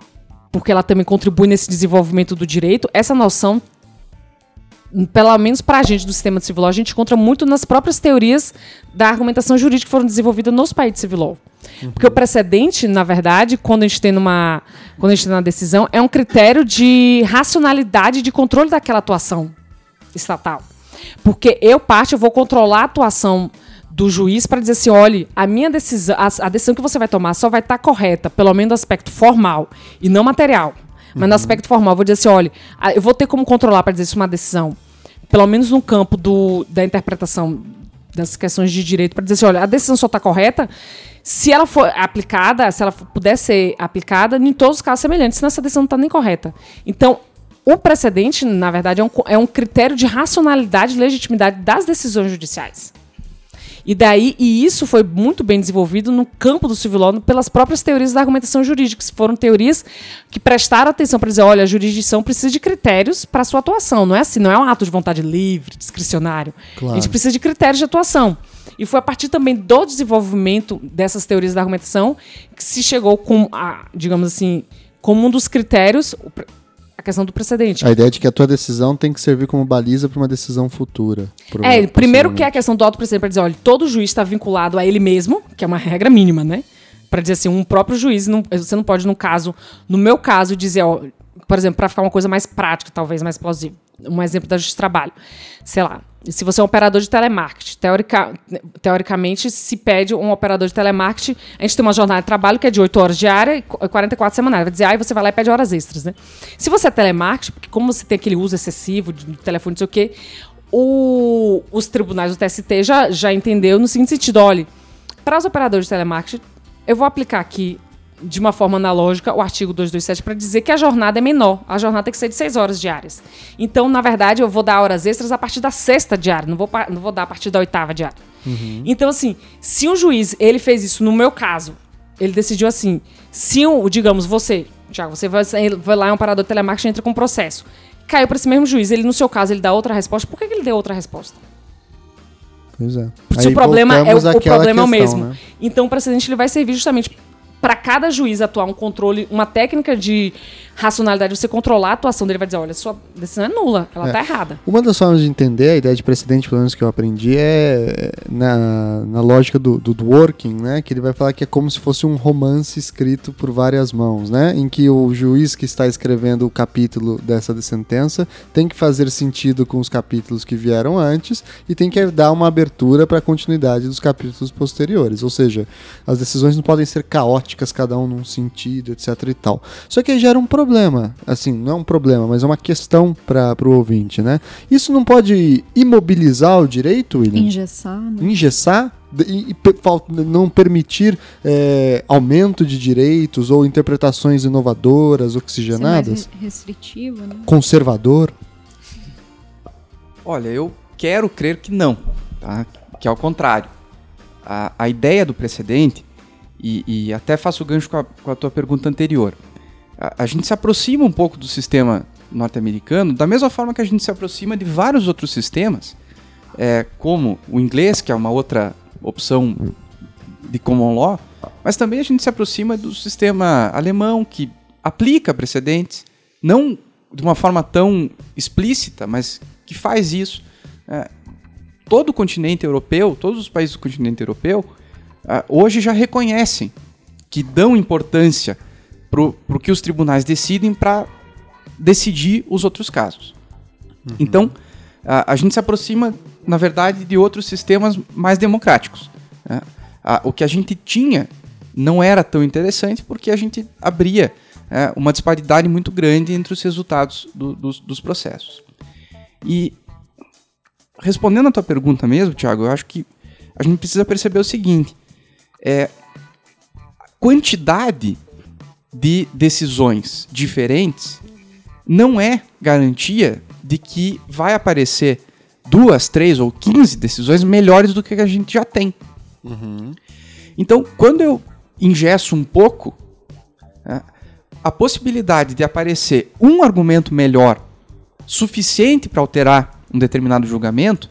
porque ela também contribui nesse desenvolvimento do direito, essa noção pelo menos para a gente do sistema de civil law, a gente encontra muito nas próprias teorias da argumentação jurídica que foram desenvolvidas nos países de civil law. Porque o precedente, na verdade, quando a gente tem numa, quando a gente tem uma decisão, é um critério de racionalidade de controle daquela atuação estatal. Porque eu, parte, eu vou controlar a atuação do juiz para dizer assim, olhe, a minha decisão, a, a decisão que você vai tomar só vai estar correta, pelo menos no aspecto formal e não material. Mas no aspecto formal, eu vou dizer assim, olha, ah, eu vou ter como controlar para dizer se uma decisão, pelo menos no campo do, da interpretação das questões de direito, para dizer assim, olha, a decisão só está correta se ela for aplicada, se ela puder ser aplicada em todos os casos semelhantes, senão essa decisão não está nem correta. Então, o precedente, na verdade, é um, é um critério de racionalidade e legitimidade das decisões judiciais. E daí, e isso foi muito bem desenvolvido no campo do civil law pelas próprias teorias da argumentação jurídica, que foram teorias que prestaram atenção para dizer, olha, a jurisdição precisa de critérios para sua atuação, não é assim, não é um ato de vontade livre, discricionário. Claro. A gente precisa de critérios de atuação. E foi a partir também do desenvolvimento dessas teorias da argumentação que se chegou com, a, digamos assim, como um dos critérios questão do precedente. A ideia de que a tua decisão tem que servir como baliza para uma decisão futura. É, primeiro que é a questão do auto-precedente, para dizer, olha, todo juiz está vinculado a ele mesmo, que é uma regra mínima, né? Para dizer assim, um próprio juiz, não- você não pode, no caso, no meu caso, dizer, ó, por exemplo, para ficar uma coisa mais prática, talvez mais plausível, um exemplo da justiça de trabalho. Sei lá, se você é um operador de telemarketing, teorica, teoricamente se pede um operador de telemarketing, a gente tem uma jornada de trabalho que é de 8 horas diária e qu- 44 semanais. Vai dizer, aí você vai lá e pede horas extras, né? Se você é telemarketing, porque como você tem aquele uso excessivo de de telefone, não sei o quê, o- os tribunais do TST já, já entendeu no seguinte sentido, olha, para os operadores de telemarketing, eu vou aplicar aqui de uma forma analógica, o artigo 227 para dizer que a jornada é menor. A jornada tem que ser de seis horas diárias. Então, na verdade, eu vou dar horas extras a partir da sexta diária, não vou, não vou dar a partir da oitava diária. Uhum. Então, assim, se um juiz ele fez isso no meu caso, ele decidiu assim: se um, digamos, você, Tiago, você vai, vai lá, é um parador de telemarketing, entra com um processo. Caiu para esse mesmo juiz, ele, no seu caso, ele dá outra resposta. Por que, que ele deu outra resposta? Pois é. Se Aí o problema é o, o problema questão, é o mesmo. Né? Então o precedente ele vai servir justamente para cada juiz atuar um controle, uma técnica de racionalidade, você controlar a atuação dele, vai dizer, olha, sua decisão é nula, ela é. errada. Uma das formas de entender a ideia de precedente, pelo menos que eu aprendi, é na, na lógica do, do, working, né? Que ele vai falar que é como se fosse um romance escrito por várias mãos, né? Em que o juiz que está escrevendo o capítulo dessa sentença tem que fazer sentido com os capítulos que vieram antes e tem que dar uma abertura para a continuidade dos capítulos posteriores. Ou seja, as decisões não podem ser caóticas, cada um num sentido, etc e tal. Só que aí gera um problema problema. Assim, não é um problema, mas é uma questão para o ouvinte, né? Isso não pode imobilizar o direito, William? Engessar. Né? Engessar? E, e não permitir é, aumento de direitos ou interpretações inovadoras, oxigenadas? Ser mais restritivo, né? Conservador? Olha, eu quero crer que não, tá? que é o contrário. A, a ideia do precedente, e, e até faço gancho com a, com a tua pergunta anterior, a, a gente se aproxima um pouco do sistema norte-americano, da mesma forma que a gente se aproxima de vários outros sistemas, é, como o inglês, que é uma outra opção de common law, mas também a gente se aproxima do sistema alemão, que aplica precedentes, não de uma forma tão explícita, mas que faz isso. É, todo o continente europeu, todos os países do continente europeu, é, hoje já reconhecem que dão importância para o que os tribunais decidem para decidir os outros casos. Uhum. Então, a, a, gente se aproxima, na verdade, de outros sistemas mais democráticos. Né? A, o que a gente tinha não era tão interessante porque a gente abria é, uma disparidade muito grande entre os resultados do, dos, dos processos. E respondendo a tua pergunta mesmo, Tiago, eu acho que a gente precisa perceber o seguinte: é, quantidade de decisões diferentes não é garantia de que vai aparecer duas, três ou quinze decisões melhores do que a gente já tem. Uhum. Então, quando eu ingesso um pouco, né, a possibilidade de aparecer um argumento melhor suficiente para alterar um determinado julgamento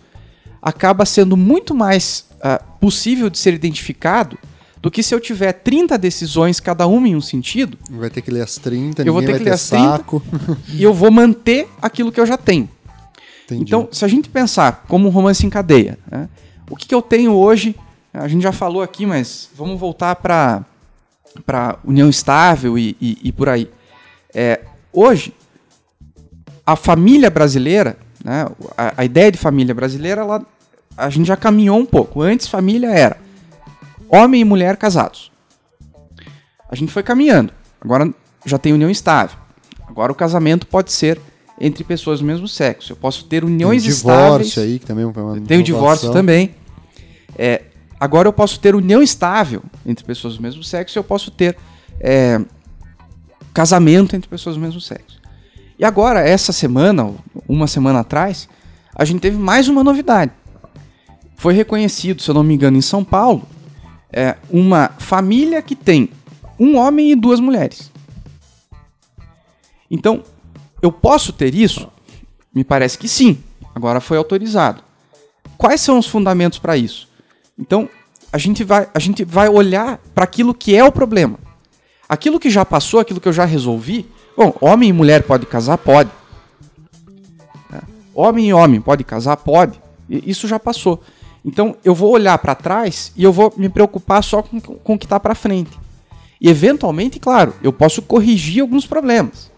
acaba sendo muito mais uh, possível de ser identificado do que se eu tiver 30 decisões, cada uma em um sentido. Vai ter que ler as 30, eu vou ter que ler as 30 saco. e eu vou manter aquilo que eu já tenho. Entendi. Então, se a gente pensar como um romance em cadeia, né, o que, que eu tenho hoje, a gente já falou aqui, mas vamos voltar para para união estável e, e, e por aí. É, hoje, a família brasileira, né, a, a, ideia de família brasileira, ela, a gente já caminhou um pouco. Antes, família era homem e mulher casados. A gente foi caminhando. Agora já tem união estável. Agora o casamento pode ser entre pessoas do mesmo sexo. Eu posso ter uniões tem divórcio estáveis. aí, que também foi uma Tem o divórcio também. É, agora eu posso ter união estável entre pessoas do mesmo sexo e eu posso ter é, casamento entre pessoas do mesmo sexo. E agora, essa semana, uma semana atrás, a gente teve mais uma novidade. Foi reconhecido, se eu não me engano, em São Paulo, é, uma família que tem um homem e duas mulheres. Então, eu posso ter isso? Me parece que sim. Agora foi autorizado. Quais são os fundamentos para isso? Então, a gente vai, a gente vai olhar para aquilo que é o problema. Aquilo que já passou, aquilo que eu já resolvi. Bom, homem e mulher pode casar? Pode. É. Homem e homem pode casar? Pode. Isso já passou. Então eu vou olhar para trás e eu vou me preocupar só com, com o que está para frente. E eventualmente, claro, eu posso corrigir alguns problemas.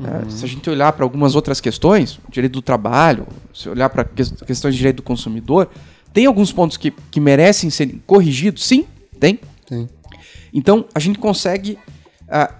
É, uhum. Se a gente olhar para algumas outras questões, direito do trabalho, se olhar para questões de direito do consumidor, tem alguns pontos que, que merecem ser corrigidos? Sim, tem. tem. Então a gente consegue uh,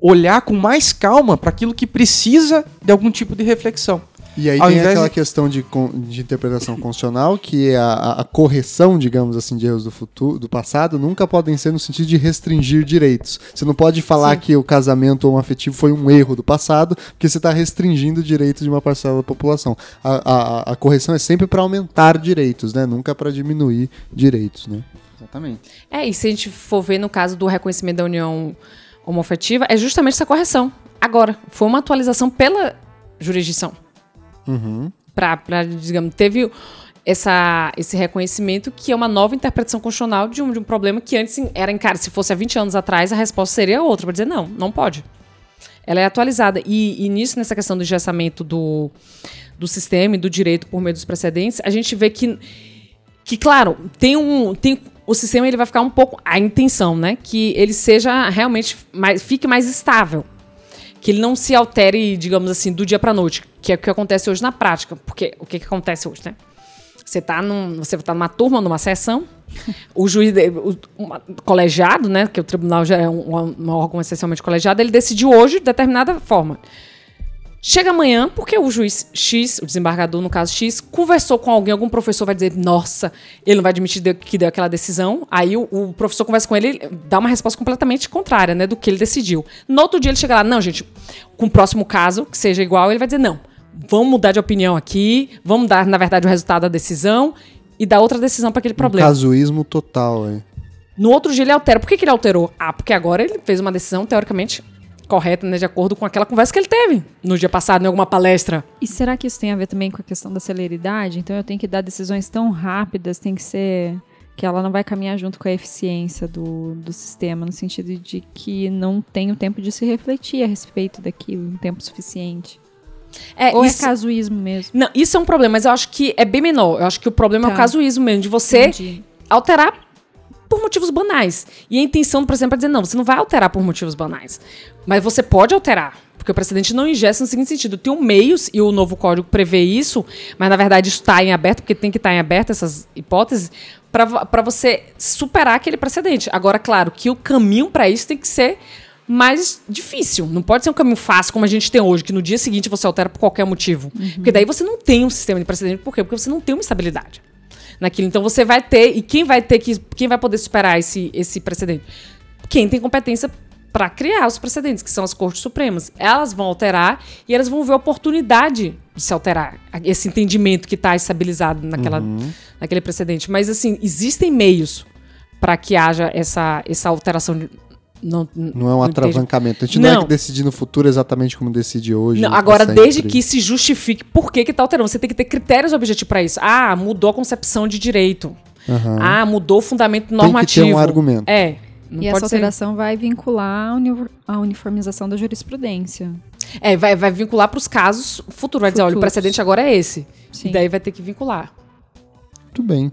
olhar com mais calma para aquilo que precisa de algum tipo de reflexão. E aí Ao tem aquela de- questão de, de interpretação constitucional, que é a, a- correção, digamos assim, de erros do futuro, do passado, nunca podem ser no sentido de restringir direitos. Você não pode falar Sim. que o casamento homoafetivo foi um erro do passado, porque você está restringindo direitos de uma parcela da população. A, a- a correção é sempre para aumentar direitos, né? Nunca para diminuir direitos, né? Exatamente. É, e se a gente for ver no caso do reconhecimento da união homoafetiva, é justamente essa correção. Agora, foi uma atualização pela jurisdição. Uhum. Pra, pra, digamos, teve essa, esse reconhecimento que é uma nova interpretação constitucional de um, de um problema que antes era em cara. Se fosse há 20 anos atrás, a resposta seria outra, para dizer não, não pode. Ela é atualizada. E, e nisso, nessa questão do engessamento do, do sistema e do direito por meio dos precedentes, a gente vê que, que claro, tem um. Tem, o sistema ele vai ficar um pouco. A intenção, né? Que ele seja realmente. Mais, fique mais estável que ele não se altere, digamos assim, do dia para noite, que é o que acontece hoje na prática. Porque o que, que acontece hoje, né? Você está num, você tá numa turma, numa sessão, o juiz, o uma- colegiado, né, que o tribunal já é um, um órgão essencialmente colegiado, ele decidiu hoje de determinada forma. Chega amanhã, porque o juiz X, o desembargador, no caso X, conversou com alguém, algum professor vai dizer, nossa, ele não vai admitir que deu aquela decisão. Aí o, o professor conversa com ele, ele dá uma resposta completamente contrária, né, do que ele decidiu. No outro dia ele chega lá, não, gente, com o próximo caso, que seja igual, ele vai dizer, não, vamos mudar de opinião aqui, vamos dar, na verdade, o resultado da decisão e dar outra decisão para aquele Um problema. casuísmo total, é. No outro dia ele altera. Por que, que ele alterou? Ah, porque agora ele fez uma decisão teoricamente correta, né, de acordo com aquela conversa que ele teve no dia passado em alguma palestra. E será que isso tem a ver também com a questão da celeridade? Então eu tenho que dar decisões tão rápidas, tem que ser. que ela não vai caminhar junto com a eficiência do, do sistema, no sentido de que não tem o tempo de se refletir a respeito daquilo, um tempo suficiente. É, Ou isso, é casuísmo mesmo? não, isso é um problema, mas eu acho que é bem menor. Eu acho que o problema é o Tá. casuísmo mesmo, de você Entendi. alterar por motivos banais. E a intenção do presidente é dizer, não, você não vai alterar por motivos banais. Mas você pode alterar. Porque o precedente não ingesta no seguinte sentido. Tem um meios, e o novo código prevê isso, mas na verdade está em aberto, porque tem que estar em aberto essas hipóteses, para você superar aquele precedente. Agora, claro, que o caminho para isso tem que ser mais difícil. Não pode ser um caminho fácil como a gente tem hoje, que no dia seguinte você altera por qualquer motivo. Porque daí você não tem um sistema de precedente. Por quê? Porque você não tem uma estabilidade naquilo. Então você vai ter, e quem vai ter que, quem vai poder superar esse, esse precedente? Quem tem competência para criar os precedentes, que são as Cortes Supremas. Elas vão alterar e elas vão ver a oportunidade de se alterar, esse entendimento que está estabilizado naquela, naquele precedente. Mas, assim, existem meios para que haja essa, essa alteração. Não, Não é um não atravancamento. A gente não, é Não. que decide no futuro exatamente como decide hoje. Não, agora, sempre. desde que se justifique por que que tá alterando. Você tem que ter critérios objetivos para isso. Ah, mudou a concepção de direito. Aham. Ah, mudou o fundamento Tem que normativo. ter um argumento. É. Não e pode essa ser. alteração vai vincular a, uni- a uniformização da jurisprudência. É, vai, vai vincular para os casos futuros. Vai dizer, olha, o Futuros. precedente agora é esse. Sim. E daí vai ter que vincular. Muito bem.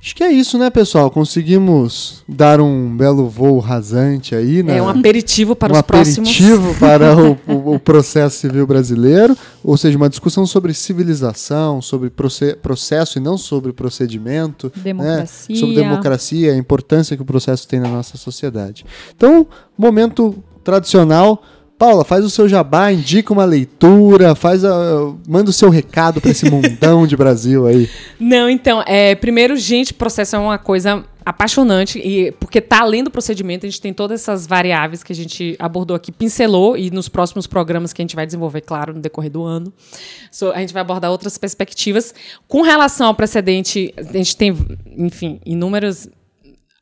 Acho que é isso, né, pessoal? Conseguimos dar um belo voo rasante aí, né? É um aperitivo para um os próximos. aperitivo para o, o- processo civil brasileiro, ou seja, uma discussão sobre civilização, sobre proce- processo e não sobre procedimento, né? Democracia. sobre democracia, a importância que o processo tem na nossa sociedade. Então, momento tradicional. Paula, faz o seu jabá, indica uma leitura, faz a, manda o seu recado para esse mundão de Brasil aí. Não, então, é, primeiro, gente, processo é uma coisa apaixonante, e porque tá além do procedimento, a gente tem todas essas variáveis que a gente abordou aqui, pincelou, e nos próximos programas que a gente vai desenvolver, claro, no decorrer do ano, so, a gente vai abordar outras perspectivas. Com relação ao precedente, a gente tem, enfim, inúmeras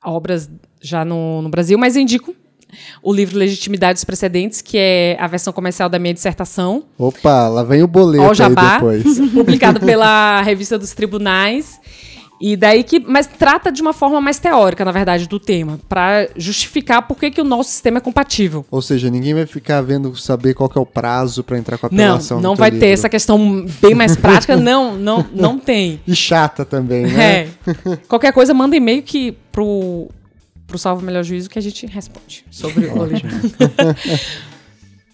obras já no, no Brasil, mas eu indico o livro Legitimidade dos Precedentes, que é a versão comercial da minha dissertação, Opa, lá vem o boleto Ó Jabá, depois. publicado pela revista dos tribunais. E daí que, mas trata de uma forma mais teórica, na verdade, do tema, para justificar por que, que o nosso sistema é compatível. Ou seja, ninguém vai ficar vendo saber qual que é o prazo para entrar com a Não, apelação. não teu vai livro. ter essa questão bem mais prática, não, não, não tem. E chata também, né? É. Qualquer coisa, manda e-mail que pro, pro Salvo Melhor Juízo que a gente responde sobre o livro.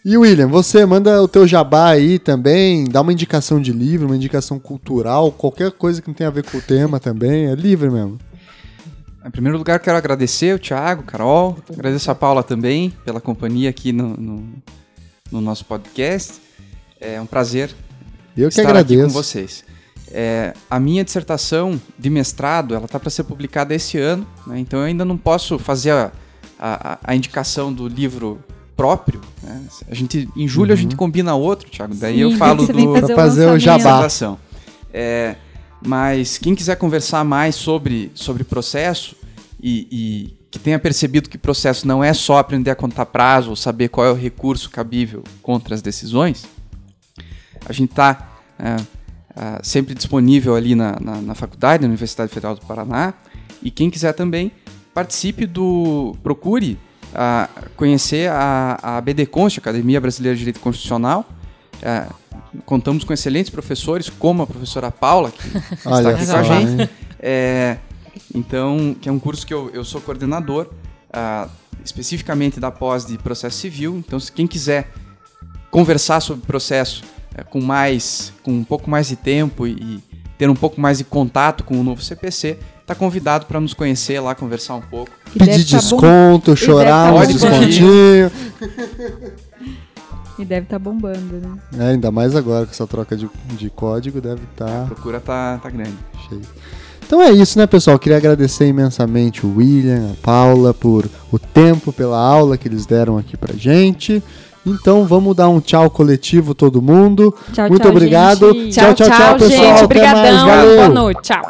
E William, você manda o teu jabá aí também, dá uma indicação de livro, uma indicação cultural, qualquer coisa que não tenha a ver com o tema também, é livre mesmo. Em primeiro lugar, quero agradecer o Thiago, Carol, agradeço a Paula também pela companhia aqui no, no, no nosso podcast. É um prazer Eu que estar agradeço. aqui com vocês. É, a minha dissertação de mestrado, ela está para ser publicada esse ano, né? então eu ainda não posso fazer a, a, a indicação do livro próprio. Né? A gente, em julho Uhum. a gente combina outro, Thiago. Daí Sim, eu falo do, fazer fazer o jabá. dissertação. É, mas quem quiser conversar mais sobre, sobre processo e, e que tenha percebido que processo não é só aprender a contar prazo ou saber qual é o recurso cabível contra as decisões, a gente está sempre disponível ali na, na, na faculdade, na Universidade Federal do Paraná. E quem quiser também participe do. procure ah, conhecer a, a Const, Academia Brasileira de Direito Constitucional. Ah, contamos com excelentes professores, como a professora Paula, que está aqui com a gente. É, então, que é um curso que eu, eu sou coordenador, ah, especificamente da pós de processo civil. Então, se quem quiser conversar sobre processo eh, com mais, com um pouco mais de tempo e, e ter um pouco mais de contato com o novo CPC, está convidado para nos conhecer lá, conversar um pouco. E Pedir tá bom- desconto, chorar tá uns bombando. descontinhos. E deve estar bombando, né? É, ainda mais agora com essa troca de, de código, deve A estar procura tá, tá grande. cheio. Então é isso, né, pessoal? Queria agradecer imensamente o William, a Paula, por o tempo, pela aula que eles deram aqui pra gente. Então vamos dar um tchau coletivo, todo mundo. Tchau, Muito tchau, obrigado. gente. Tchau, tchau, tchau, pessoal. gente. Até mais. Obrigadão. Valeu. Boa noite. Tchau.